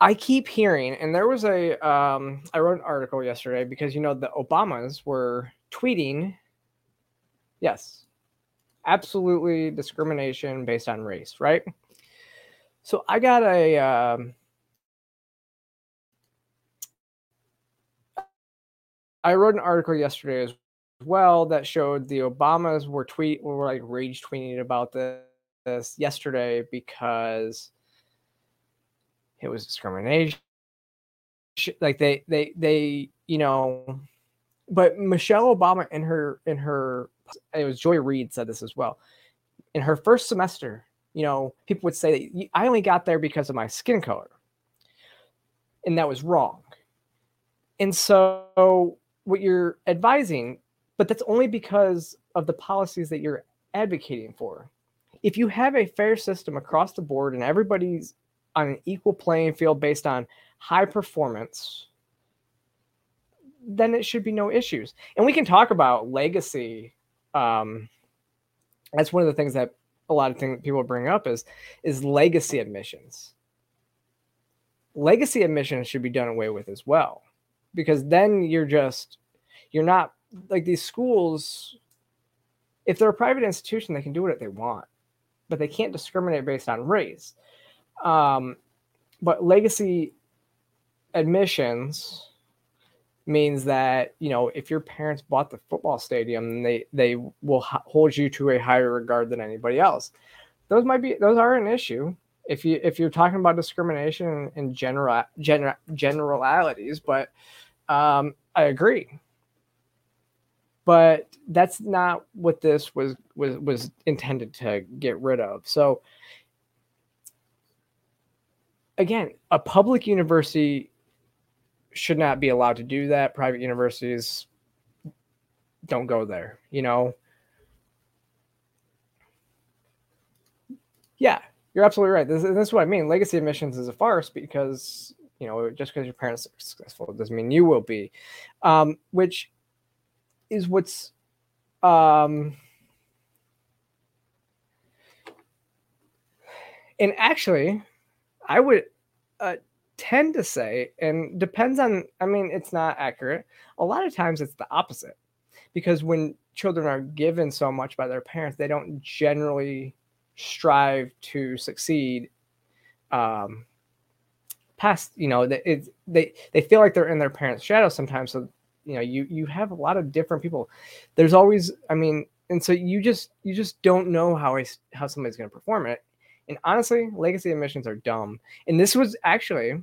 Speaker 1: I keep hearing, and there was a, um, I wrote an article yesterday because, you know, the Obamas were tweeting, yes, absolutely discrimination based on race, right? So I got a, um, I wrote an article yesterday as well that showed the Obamas were tweet were like rage tweeting about this, this yesterday because it was discrimination. Like they they they you know, but Michelle Obama in her in her it was Joy Reid said this as well. In her first semester, you know, people would say that I only got there because of my skin color, and that was wrong. And so what you're advising, but that's only because of the policies that you're advocating for. If you have a fair system across the board and everybody's on an equal playing field based on high performance, then it should be no issues. And we can talk about legacy. Um, that's one of the things that a lot of things people bring up is is legacy admissions. Legacy admissions should be done away with as well because then you're just you're not like these schools if they're a private institution they can do what they want but they can't discriminate based on race. Um, but legacy admissions means that you know if your parents bought the football stadium they they will hold you to a higher regard than anybody else. Those might be those are an issue. If you if you're talking about discrimination in general general generalities but um, I agree. But that's not what this was was was intended to get rid of. So again, a public university should not be allowed to do that. Private universities don't go there, you know. Yeah, you're absolutely right. This, this is what I mean. Legacy admissions is a farce because you know, just because your parents are successful doesn't mean you will be. Um, which is what's um and actually I would uh, tend to say, and depends on, I mean, it's not accurate. A lot of times it's the opposite because when children are given so much by their parents, they don't generally strive to succeed um, past you know it, they they feel like they're in their parents shadow sometimes. So you know you you have a lot of different people. There's always i mean and so you just you just don't know how I, how somebody's going to perform it. And honestly legacy admissions are dumb. And this was actually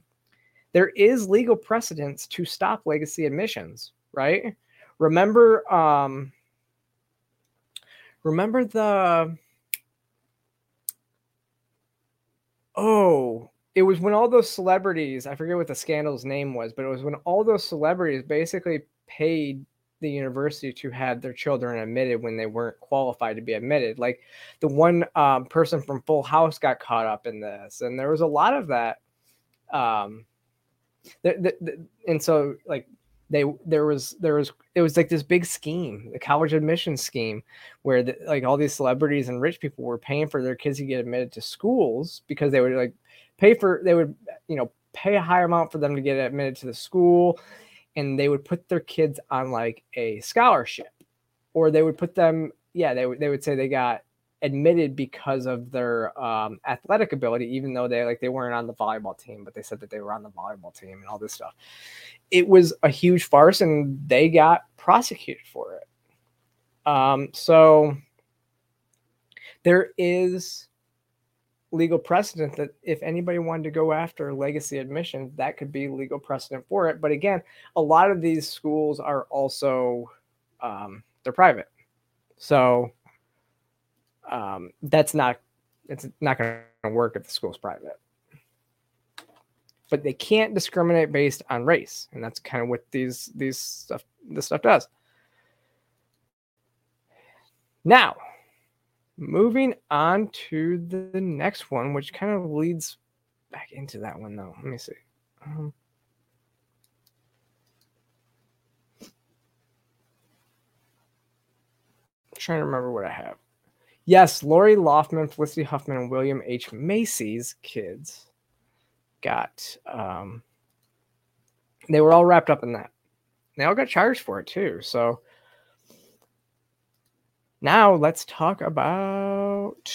Speaker 1: there is legal precedence to stop legacy admissions right? Remember um remember the oh it was when all those celebrities, I forget what the scandal's name was, but it was when all those celebrities basically paid the university to have their children admitted when they weren't qualified to be admitted. Like the one um, person from Full House got caught up in this, and there was a lot of that. Um, the, the, the, and so like they there was there was it was like this big scheme the college admission scheme where like all these celebrities and rich people were paying for their kids to get admitted to schools because they would like pay for they would you know pay a higher amount for them to get admitted to the school and they would put their kids on like a scholarship. Or they would put them yeah they would they would say they got admitted because of their um, athletic ability even though they like they weren't on the volleyball team but they said that they were on the volleyball team and all this stuff. It was a huge farce and they got prosecuted for it. Um, so there is legal precedent that if anybody wanted to go after legacy admission that could be legal precedent for it but again a lot of these schools are also um, they're private so um, that's not it's not going to work if the school's private. But they can't discriminate based on race, and that's kind of what these these stuff this stuff does. Now, moving on to the next one, which kind of leads back into that one though. Let me see. Um, trying to remember what I have. Yes, Lori Loughlin, Felicity Huffman, and William H. Macy's kids got um they were all wrapped up in that. They all got charged for it too. So now let's talk about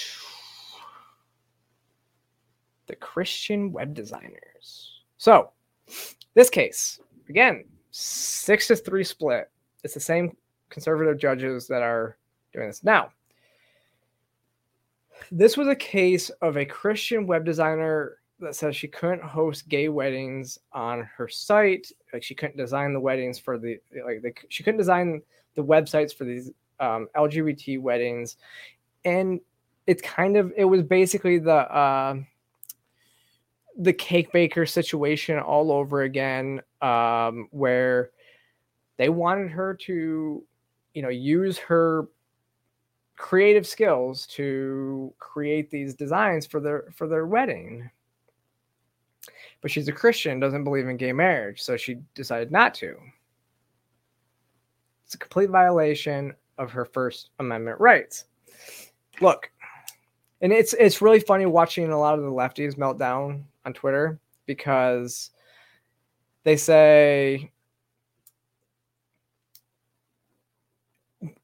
Speaker 1: the Christian web designers. So this case, again, six to three split. It's the same conservative judges that are doing this. Now, this was a case of a Christian web designer that says she couldn't host gay weddings on her site. Like she couldn't design the weddings for the like the, she couldn't design the websites for these um, LGBT weddings, and it's kind of it was basically the uh, the cake baker situation all over again, um, where they wanted her to, you know, use her creative skills to create these designs for their for their wedding. But she's a christian doesn't believe in gay marriage so she decided not to. It's a complete violation of her first amendment rights look and it's it's really funny watching a lot of the lefties melt down on twitter because they say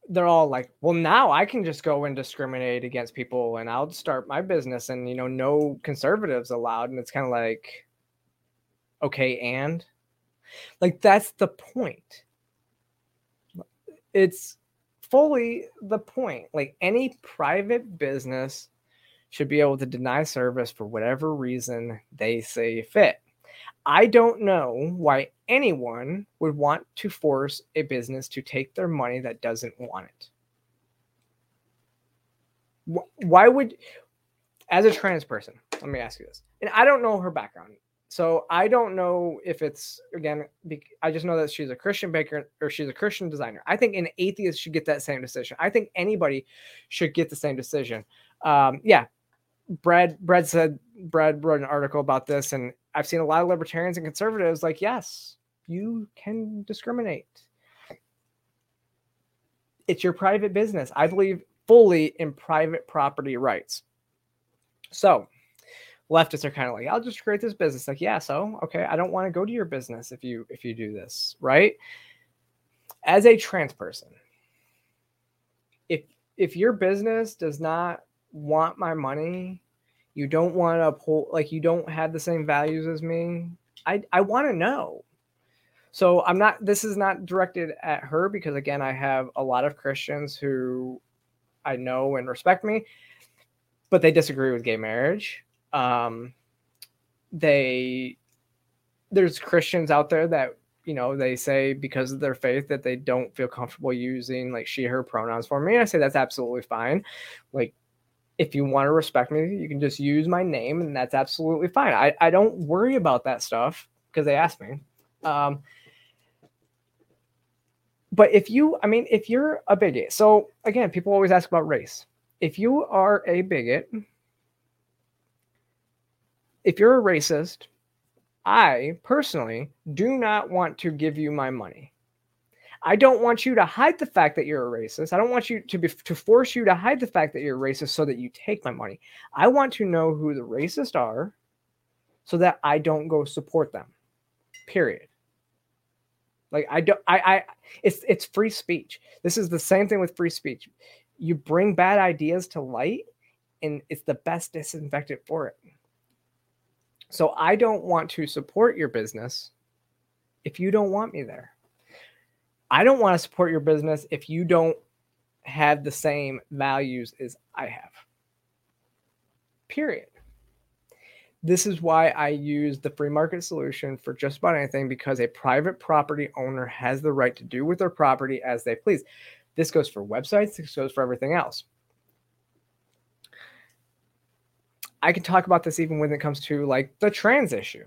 Speaker 1: they're all like, well, now I can just go and discriminate against people and I'll start my business and, you know, no conservatives allowed. And it's kind of like, okay, and like that's the point. It's fully the point. Like any private business should be able to deny service for whatever reason they say fit. I don't know why anyone would want to force a business to take their money that doesn't want it. Why would, as a trans person, let me ask you this, and I don't know her background. So I don't know if it's again. I just know that she's a Christian baker or she's a Christian designer. I think an atheist should get that same decision. I think anybody should get the same decision. Um, yeah, Brad. Brad said. Brad wrote an article about this, and I've seen a lot of libertarians and conservatives like, yes, you can discriminate. It's your private business. I believe fully in private property rights. So leftists are kind of like, I'll just create this business. Like, yeah, so okay, I don't want to go to your business if you if you do this, right? As a trans person, if if your business does not want my money you don't want to pull like you don't have the same values as me i i want to know so i'm not this is not directed at her because again i have a lot of christians who i know and respect me but they disagree with gay marriage um they there's christians out there that you know they say because of their faith that they don't feel comfortable using like she her pronouns for me and i say that's absolutely fine like if you want to respect me, you can just use my name, and that's absolutely fine. I, I don't worry about that stuff because they ask me. Um, but if you, I mean, if you're a bigot, so again, people always ask about race. If you are a bigot, if you're a racist, I personally do not want to give you my money. I don't want you to hide the fact that you're a racist. I don't want you to be to force you to hide the fact that you're racist so that you take my money. I want to know who the racists are so that I don't go support them. Period. Like I don't I I it's it's free speech. This is the same thing with free speech. You bring bad ideas to light and it's the best disinfectant for it. So I don't want to support your business if you don't want me there. I don't want to support your business if you don't have the same values as I have. Period. This is why I use the free market solution for just about anything because a private property owner has the right to do with their property as they please. This goes for websites, this goes for everything else. I can talk about this even when it comes to like the trans issue.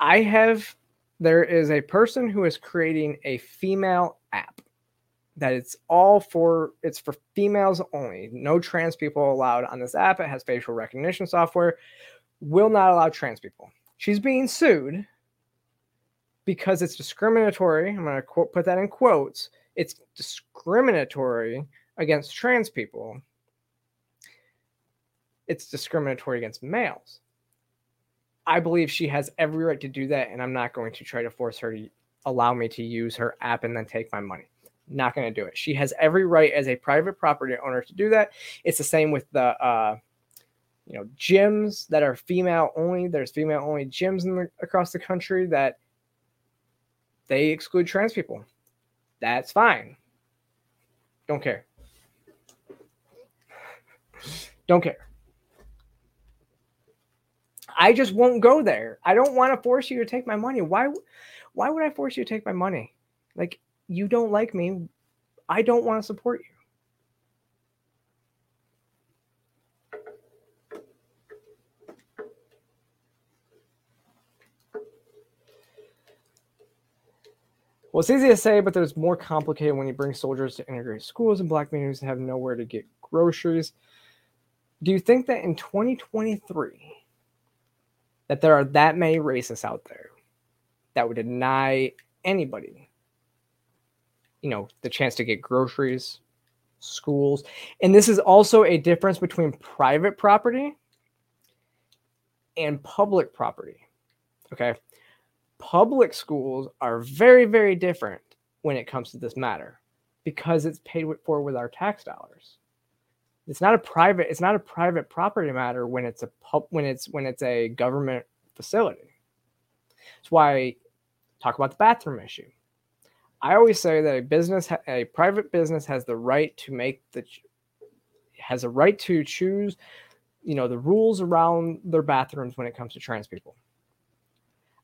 Speaker 1: I have there is a person who is creating a female app that it's all for it's for females only. No trans people allowed on this app. It has facial recognition software. Will not allow trans people. She's being sued because it's discriminatory. I'm going to quote, put that in quotes. It's discriminatory against trans people. It's discriminatory against males. I believe she has every right to do that, and I'm not going to try to force her to allow me to use her app and then take my money. Not going to do it. She has every right as a private property owner to do that. It's the same with the, uh, you know, gyms that are female only. There's female only gyms the, across the country that they exclude trans people. That's fine. Don't care. Don't care. I just won't go there. I don't want to force you to take my money. Why why would I force you to take my money? Like you don't like me. I don't want to support you. Well, it's easy to say, but there's more complicated when you bring soldiers to integrate schools and black communities have nowhere to get groceries. Do you think that in 2023, that there are that many racists out there that would deny anybody, you know, the chance to get groceries, schools. And this is also a difference between private property and public property. Okay. Public schools are very, very different when it comes to this matter because it's paid for with our tax dollars it's not a private it's not a private property matter when it's a pub when it's when it's a government facility. That's why I talk about the bathroom issue. I always say that a business a private business has the right to make the has a right to choose you know the rules around their bathrooms when it comes to trans people.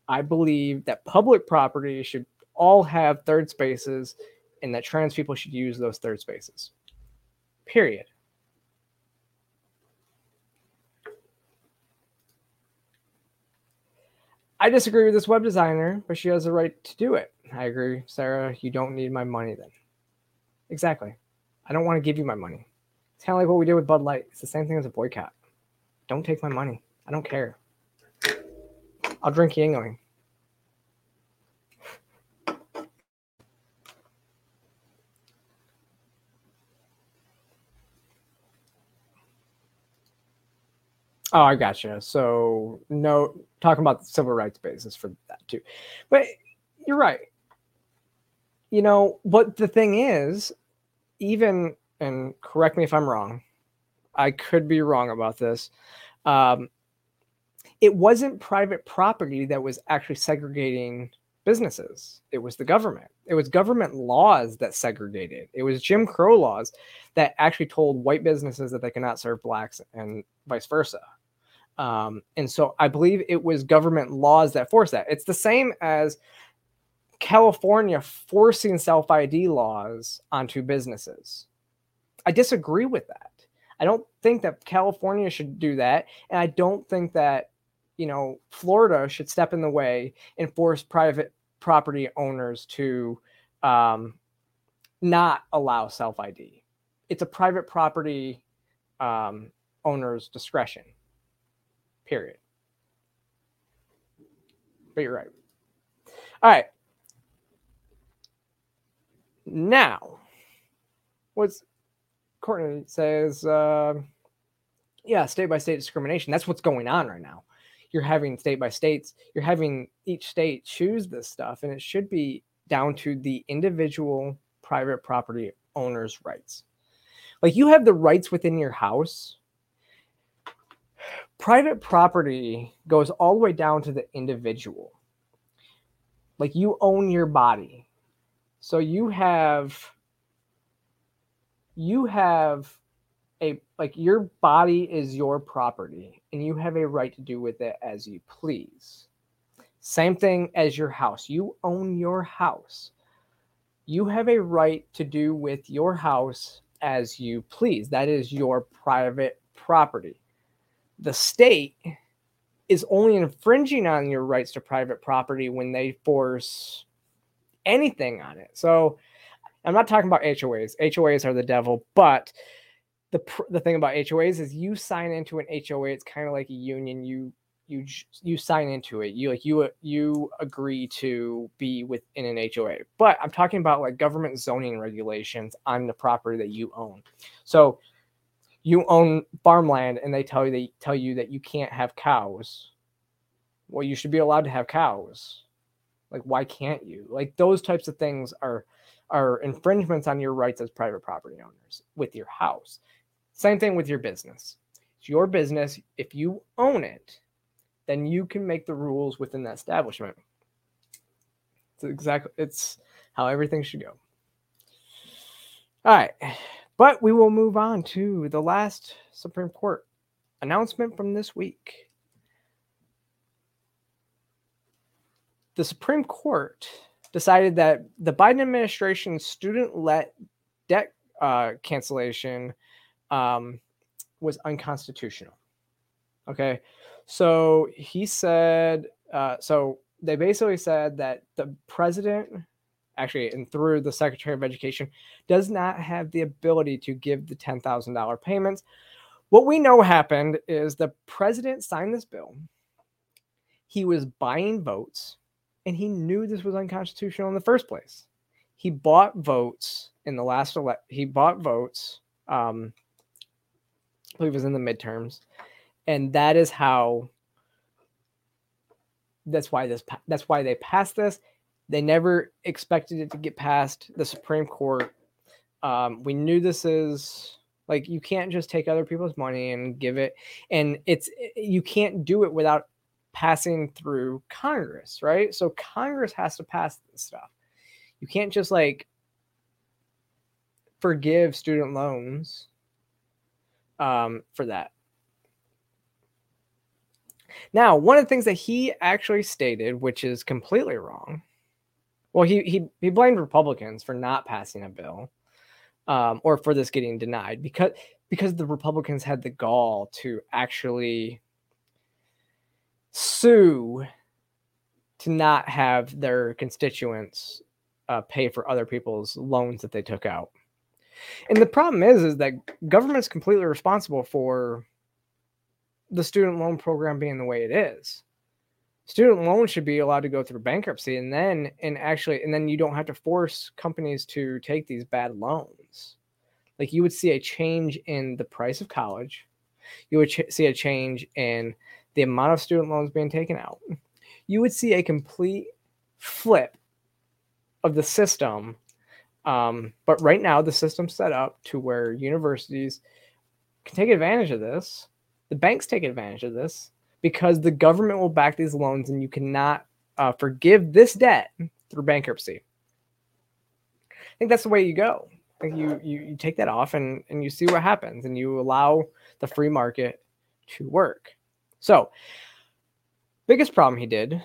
Speaker 1: I believe that public property should all have third spaces and that trans people should use those third spaces. Period I disagree with this web designer, but she has the right to do it. I agree, Sarah. You don't need my money then. Exactly. I don't want to give you my money. It's kind of like what we did with Bud Light. It's the same thing as a boycott. Don't take my money. I don't care. I'll drink Yuengling. Oh, I gotcha. So no talking about the civil rights basis for that too. But you're right. You know, but the thing is, even and correct me if I'm wrong, I could be wrong about this. Um, it wasn't private property that was actually segregating businesses. It was the government. It was government laws that segregated. It was Jim Crow laws that actually told white businesses that they cannot serve blacks and vice versa. Um, and so I believe it was government laws that forced that. It's the same as California forcing self ID laws onto businesses. I disagree with that. I don't think that California should do that. And I don't think that, you know, Florida should step in the way and force private property owners to um, not allow self ID. It's a private property um, owner's discretion period. but you're right. All right. Now, what's Courtney says, uh, yeah, state by state discrimination. That's what's going on right now. You're having state by states, you're having each state choose this stuff, and it should be down to the individual private property owner's rights. Like you have the rights within your house. Private property goes all the way down to the individual. Like you own your body. So you have you have a like your body is your property and you have a right to do with it as you please. Same thing as your house. You own your house. You have a right to do with your house as you please. That is your private property. The state is only infringing on your rights to private property when they force anything on it. So I'm not talking about HOAs. HOAs are the devil, but the the thing about HOAs is you sign into an HOA. It's kind of like a union. You you you sign into it. You like you you agree to be within an HOA. But I'm talking about like government zoning regulations on the property that you own. So you own farmland and they tell you they tell you that you can't have cows. Well, you should be allowed to have cows. Like why can't you? Like those types of things are are infringements on your rights as private property owners with your house. Same thing with your business. It's your business. If you own it, then you can make the rules within that establishment. It's exactly it's how everything should go. All right. But we will move on to the last Supreme Court announcement from this week. The Supreme Court decided that the Biden administration's student let debt uh, cancellation um, was unconstitutional. Okay. So he said, uh, so they basically said that the president, actually, and through the Secretary of Education, does not have the ability to give the $10,000 payments. What we know happened is the president signed this bill. He was buying votes, and he knew this was unconstitutional in the first place. He bought votes in the last ele- he bought votes um, I believe it was in the midterms, and that is how. That's why this. That's why they passed this. They never expected it to get past the Supreme Court. Um, we knew this is like you can't just take other people's money and give it, and it's you can't do it without passing through Congress, right? So Congress has to pass this stuff. You can't just like forgive student loans um, for that. Now, one of the things that he actually stated, which is completely wrong, well, he he he blamed Republicans for not passing a bill, um, or for this getting denied because because the Republicans had the gall to actually sue to not have their constituents uh, pay for other people's loans that they took out. And the problem is, is that government's completely responsible for the student loan program being the way it is. Student loans should be allowed to go through bankruptcy, and then and actually, and then you don't have to force companies to take these bad loans. Like you would see a change in the price of college, you would ch- see a change in the amount of student loans being taken out. You would see a complete flip of the system um, but right now, the system's set up to where universities can take advantage of this. The banks take advantage of this because the government will back these loans and you cannot uh, forgive this debt through bankruptcy. I think that's the way you go. Think you, you, you take that off and, and you see what happens and you allow the free market to work. So, biggest problem he did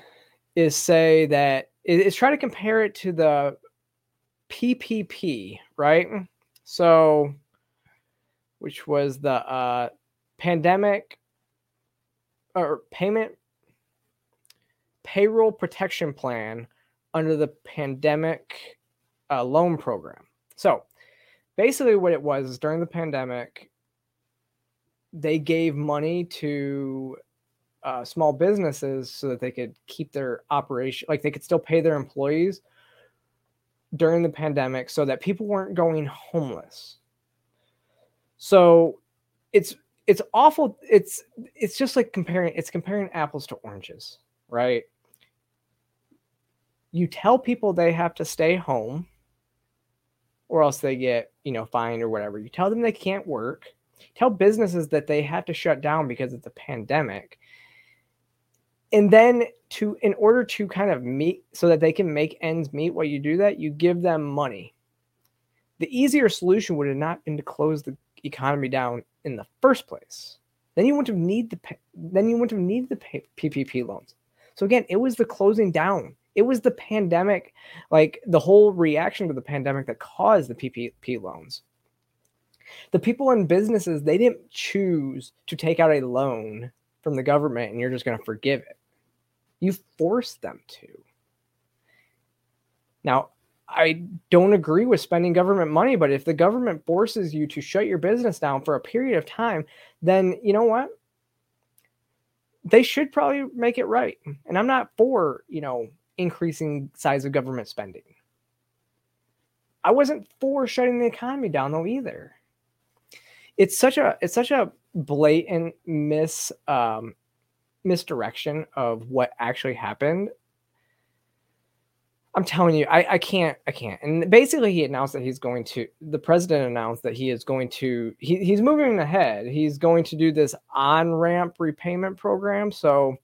Speaker 1: is say that is try to compare it to the PPP, right? So, which was the uh, pandemic or payment payroll protection plan under the pandemic uh, loan program. So, basically, what it was is during the pandemic, they gave money to uh, small businesses so that they could keep their operation, like they could still pay their employees during the pandemic so that people weren't going homeless. So it's it's awful it's it's just like comparing it's comparing apples to oranges, right? You tell people they have to stay home or else they get, you know, fined or whatever. You tell them they can't work. Tell businesses that they have to shut down because of the pandemic. And then to in order to kind of meet so that they can make ends meet while you do that, you give them money. The easier solution would have not been to close the economy down in the first place. Then you wouldn't have need the then you wouldn't have needed the PPP loans. So again, it was the closing down. It was the pandemic, like the whole reaction to the pandemic that caused the PPP loans. The people in businesses, they didn't choose to take out a loan from the government and you're just going to forgive it. You forced them to. Now, I don't agree with spending government money, but if the government forces you to shut your business down for a period of time, then you know what? They should probably make it right. And I'm not for, you know, increasing size of government spending. I wasn't for shutting the economy down though either. It's such a it's such a blatant mis um, misdirection of what actually happened I'm telling you, I, I can't, I can't. And basically, he announced that he's going to. The president announced that he is going to. He, he's moving ahead. He's going to do this on ramp repayment program. So,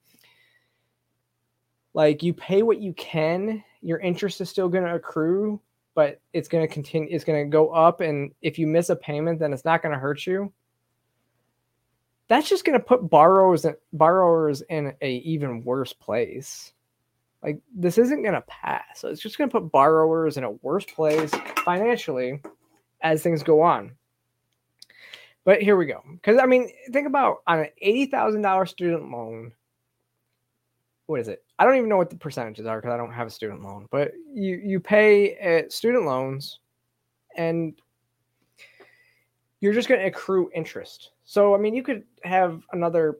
Speaker 1: like, you pay what you can. Your interest is still going to accrue, but it's going to continue. It's going to go up, and if you miss a payment, then it's not going to hurt you. That's just going to put borrowers borrowers in a even worse place like this isn't going to pass. So it's just going to put borrowers in a worse place financially as things go on. But here we go. Because I mean, think about on an eighty thousand dollar student loan. What is it? I don't even know what the percentages are because I don't have a student loan. But you you pay at student loans, and you're just going to accrue interest. So I mean, you could have another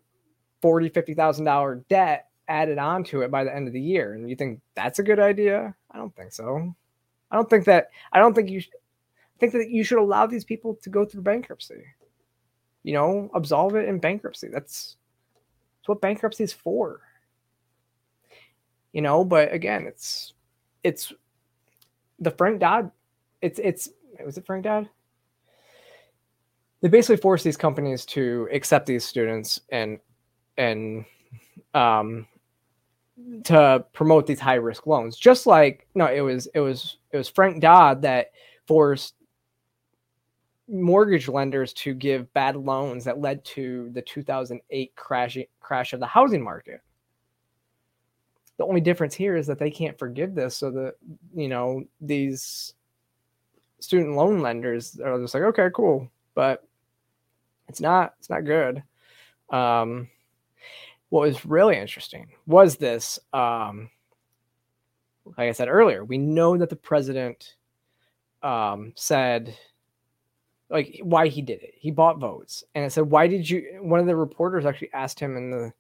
Speaker 1: forty, fifty thousand dollar debt added on to it by the end of the year. And you think that's a good idea? I don't think so. I don't think that I don't think you should think that you should allow these people to go through bankruptcy. You know, absolve it in bankruptcy. That's that's what bankruptcy is for. You know, but again, it's it's the Frank Dodd. It's it's was it Frank Dodd? They basically force these companies to accept these students and and um to promote these high risk loans. Just like no, it was it was it was Frank Dodd that forced mortgage lenders to give bad loans that led to the 2008 crash crash of the housing market. The only difference here is that they can't forgive this, so that you know these student loan lenders are just like, okay, cool, but it's not it's not good. Um, what was really interesting was this um, like i said earlier we know that the president um, said like why he did it. He bought votes. And it said why did you one of the reporters actually asked him in the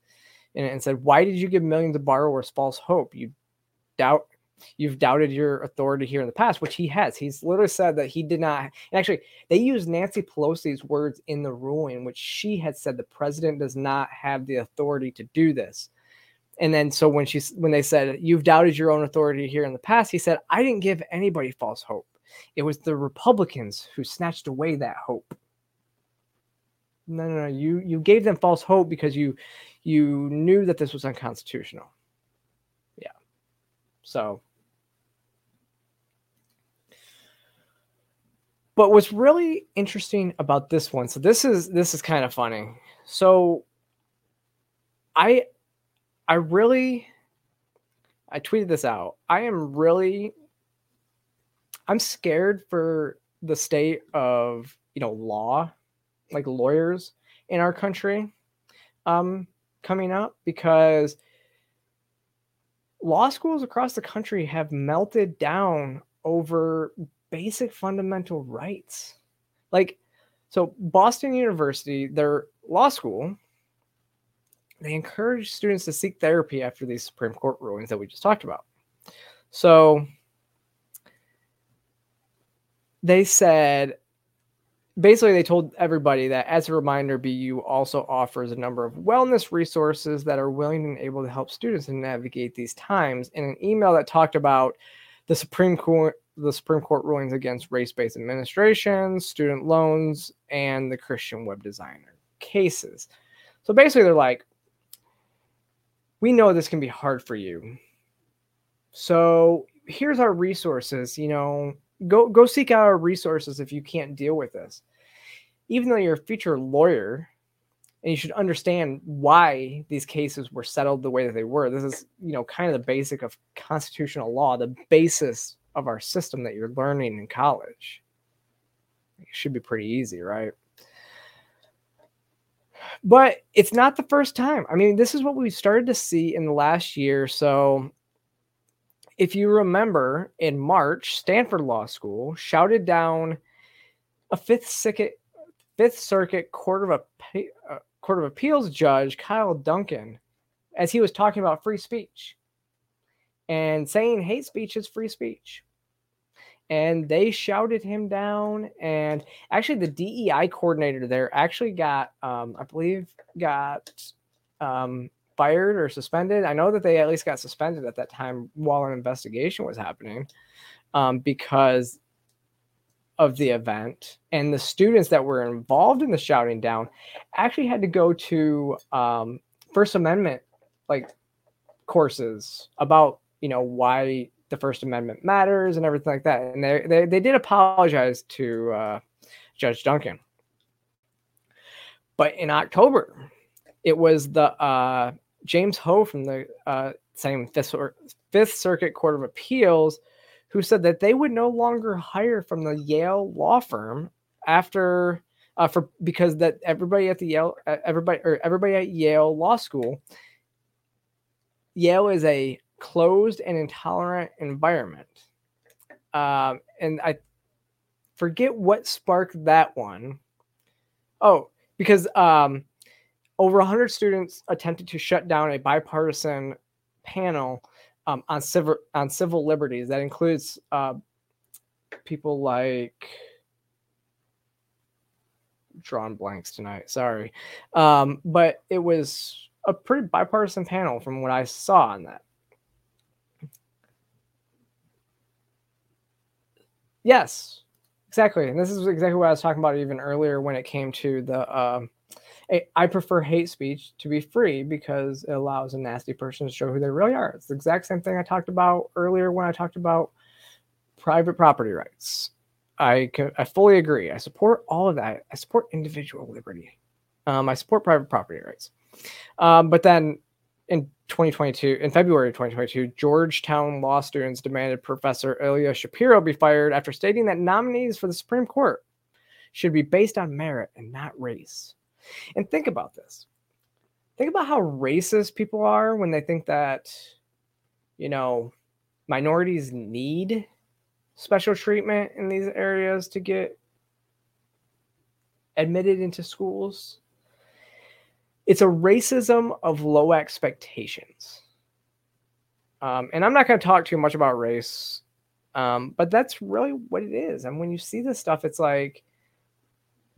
Speaker 1: in and said why did you give millions of borrowers false hope? You doubt you've doubted your authority here in the past, which he has. He's literally said that he did not. And actually, they used Nancy Pelosi's words in the ruling, which she had said the president does not have the authority to do this. And then, so when she when they said you've doubted your own authority here in the past, he said I didn't give anybody false hope. It was the Republicans who snatched away that hope. No, no, no. You you gave them false hope because you you knew that this was unconstitutional. Yeah. So But what's really interesting about this one, so this is this is kind of funny. So I I really I tweeted this out. I am really I'm scared for the state of, you know, law, like lawyers in our country um coming up because law schools across the country have melted down over basic fundamental rights. Like, so Boston University, their law school, they encourage students to seek therapy after these Supreme Court rulings that we just talked about. So they said basically they told everybody that as a reminder BU also offers a number of wellness resources that are willing and able to help students navigate these times in an email that talked about the supreme court the supreme court rulings against race-based administration student loans and the christian web designer cases. So basically they're like we know this can be hard for you. So here's our resources you know go go seek out our resources if you can't deal with this. Even though you're a future lawyer and you should understand why these cases were settled the way that they were. This is you know kind of the basic of constitutional law the basis of our system that you're learning in college. It should be pretty easy right? But it's not the first time. I mean this is what we started to see in the last year. So if you remember in March, Stanford Law School shouted down a Fifth Circuit Fifth Circuit Court of uh, Court of Appeals judge Kyle Duncan as he was talking about free speech and saying hate speech is free speech. And they shouted him down. And actually, the DEI coordinator there actually got, um, I believe, got um, fired or suspended. I know that they at least got suspended at that time while an investigation was happening um, because of the event. And the students that were involved in the shouting down actually had to go to um, First Amendment like courses about you know why the First Amendment matters and everything like that. And they they, they did apologize to uh, Judge Duncan. But in October, it was the uh, James Ho from the uh, same Fifth, Fifth Circuit Court of Appeals, who said that they would no longer hire from the Yale law firm after uh, for because that everybody at the Yale everybody or everybody at Yale Law School Yale is a closed and intolerant environment. Um, and I forget what sparked that one. Oh, because um, over 100 students attempted to shut down a bipartisan panel um, on civil on civil liberties. That includes uh, people like drawn blanks tonight. Sorry, um, but it was a pretty bipartisan panel from what I saw on that. Yes, exactly, and this is exactly what I was talking about even earlier when it came to the. Uh, I prefer hate speech to be free because it allows a nasty person to show who they really are. It's the exact same thing I talked about earlier when I talked about private property rights. I can, I fully agree. I support all of that. I support individual liberty. Um, I support private property rights. Um, but then in 2022, in February 2022, Georgetown law students demanded Professor Ilya Shapiro be fired after stating that nominees for the Supreme Court should be based on merit and not race. And think about this. Think about how racist people are when they think that, you know, minorities need special treatment in these areas to get admitted into schools. It's a racism of low expectations. Um, and I'm not going to talk too much about race, um, but that's really what it is. And when you see this stuff, it's like,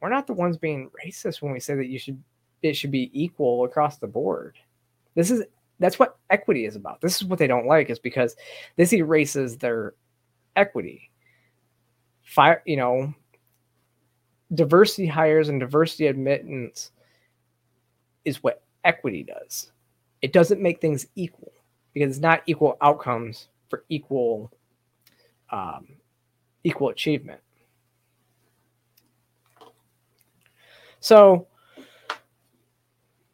Speaker 1: we're not the ones being racist when we say that you should it should be equal across the board. This is that's what equity is about. This is what they don't like is because this erases their equity. Fire, you know, diversity hires and diversity admittance is what equity does. It doesn't make things equal because it's not equal outcomes for equal um, equal achievement. So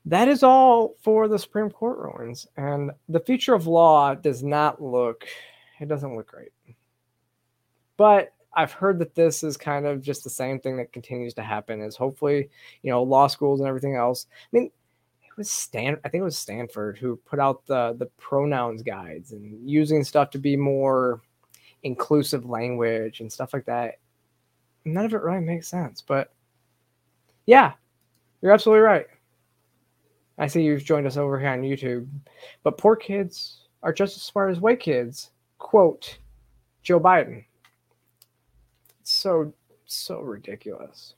Speaker 1: that is all for the Supreme Court rulings. And the future of law does not look, it doesn't look great. But I've heard that this is kind of just the same thing that continues to happen is hopefully, you know, law schools and everything else. I mean, it was Stan I think it was Stanford who put out the the pronouns guides and using stuff to be more inclusive language and stuff like that. None of it really makes sense, but yeah, you're absolutely right. I see you've joined us over here on YouTube. But poor kids are just as smart as white kids. Quote Joe Biden. So, so ridiculous.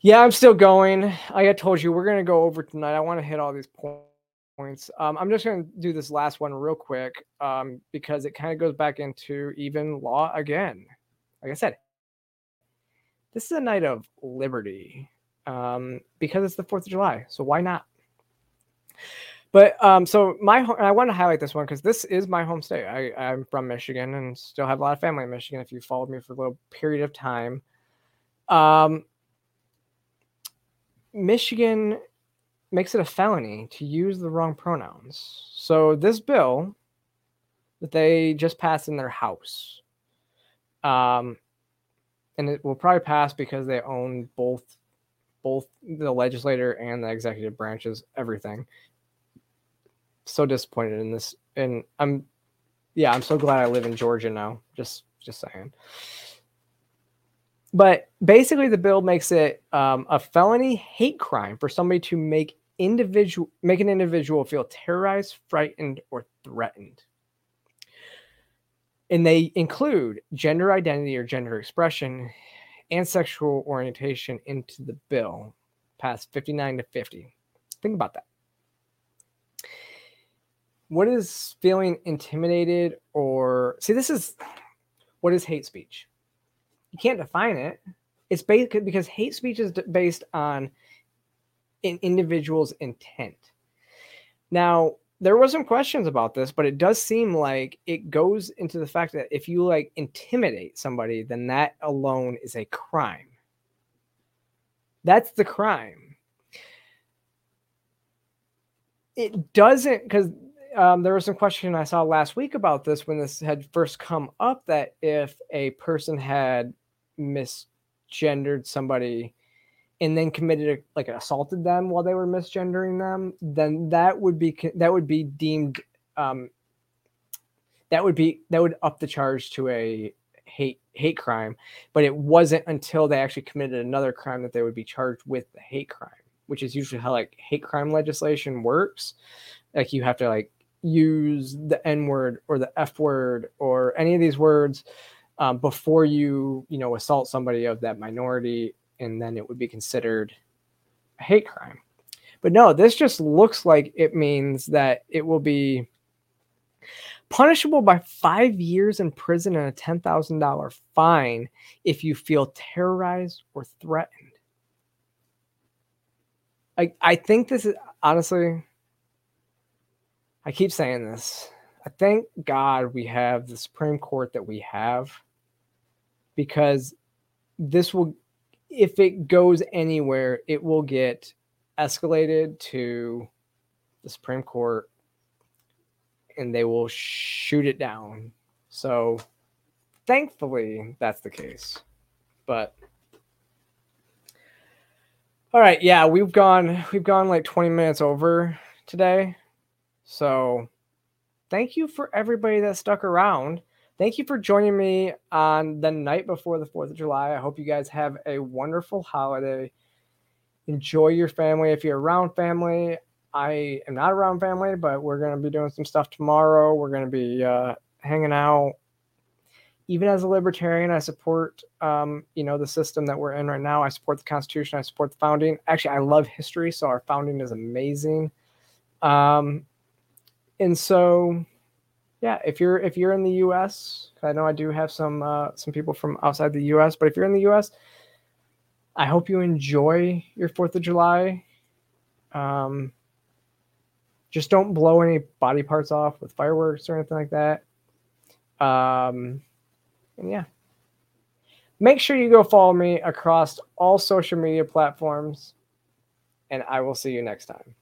Speaker 1: Yeah, I'm still going. Like I told you, we're going to go over tonight. I want to hit all these points. Um, I'm just going to do this last one real quick um, because it kind of goes back into even law again. Like I said, this is a night of liberty um, because it's the 4th of July. So why not? But um, so my I want to highlight this one because this is my home state. I, I'm from Michigan and still have a lot of family in Michigan. If you followed me for a little period of time, um, Michigan makes it a felony to use the wrong pronouns. So this bill that they just passed in their house, um, and it will probably pass because they own both both the legislator and the executive branches, everything. So disappointed in this, and I'm, yeah, I'm so glad I live in Georgia now. Just, just saying. But basically, the bill makes it um, a felony hate crime for somebody to make individual make an individual feel terrorized, frightened, or threatened. And they include gender identity or gender expression, and sexual orientation into the bill, passed 59 to 50. Think about that. What is feeling intimidated or see? This is what is hate speech. You can't define it. It's basically because hate speech is based on an individual's intent. Now, there was some questions about this, but it does seem like it goes into the fact that if you like intimidate somebody, then that alone is a crime. That's the crime. It doesn't because um, there was some question I saw last week about this when this had first come up that if a person had misgendered somebody and then committed a, like assaulted them while they were misgendering them, then that would be that would be deemed um, that would be that would up the charge to a hate hate crime. But it wasn't until they actually committed another crime that they would be charged with the hate crime, which is usually how like hate crime legislation works. Like you have to like use the N word or the F word or any of these words um, before you you know assault somebody of that minority and then it would be considered a hate crime. But no, this just looks like it means that it will be punishable by five years in prison and a $10,000 fine if you feel terrorized or threatened. I, I think this is honestly, I keep saying this. I thank God we have the Supreme Court that we have because this will if it goes anywhere, it will get escalated to the Supreme Court and they will shoot it down. So thankfully that's the case. But all right, yeah, we've gone we've gone like 20 minutes over today. So thank you for everybody that stuck around thank you for joining me on the night before the 4th of July. I hope you guys have a wonderful holiday. Enjoy your family if you're around family. I am not around family, but we're going to be doing some stuff tomorrow. We're going to be uh, hanging out. Even as a libertarian, I support, um, you know, the system that we're in right now. I support the Constitution. I support the founding. Actually, I love history, so our founding is amazing. Um, and so yeah, if you're if you're in the U.S., I know I do have some uh, some people from outside the U.S., but if you're in the U.S., I hope you enjoy your Fourth of July. Um, just don't blow any body parts off with fireworks or anything like that. Um, and yeah, make sure you go follow me across all social media platforms, and I will see you next time.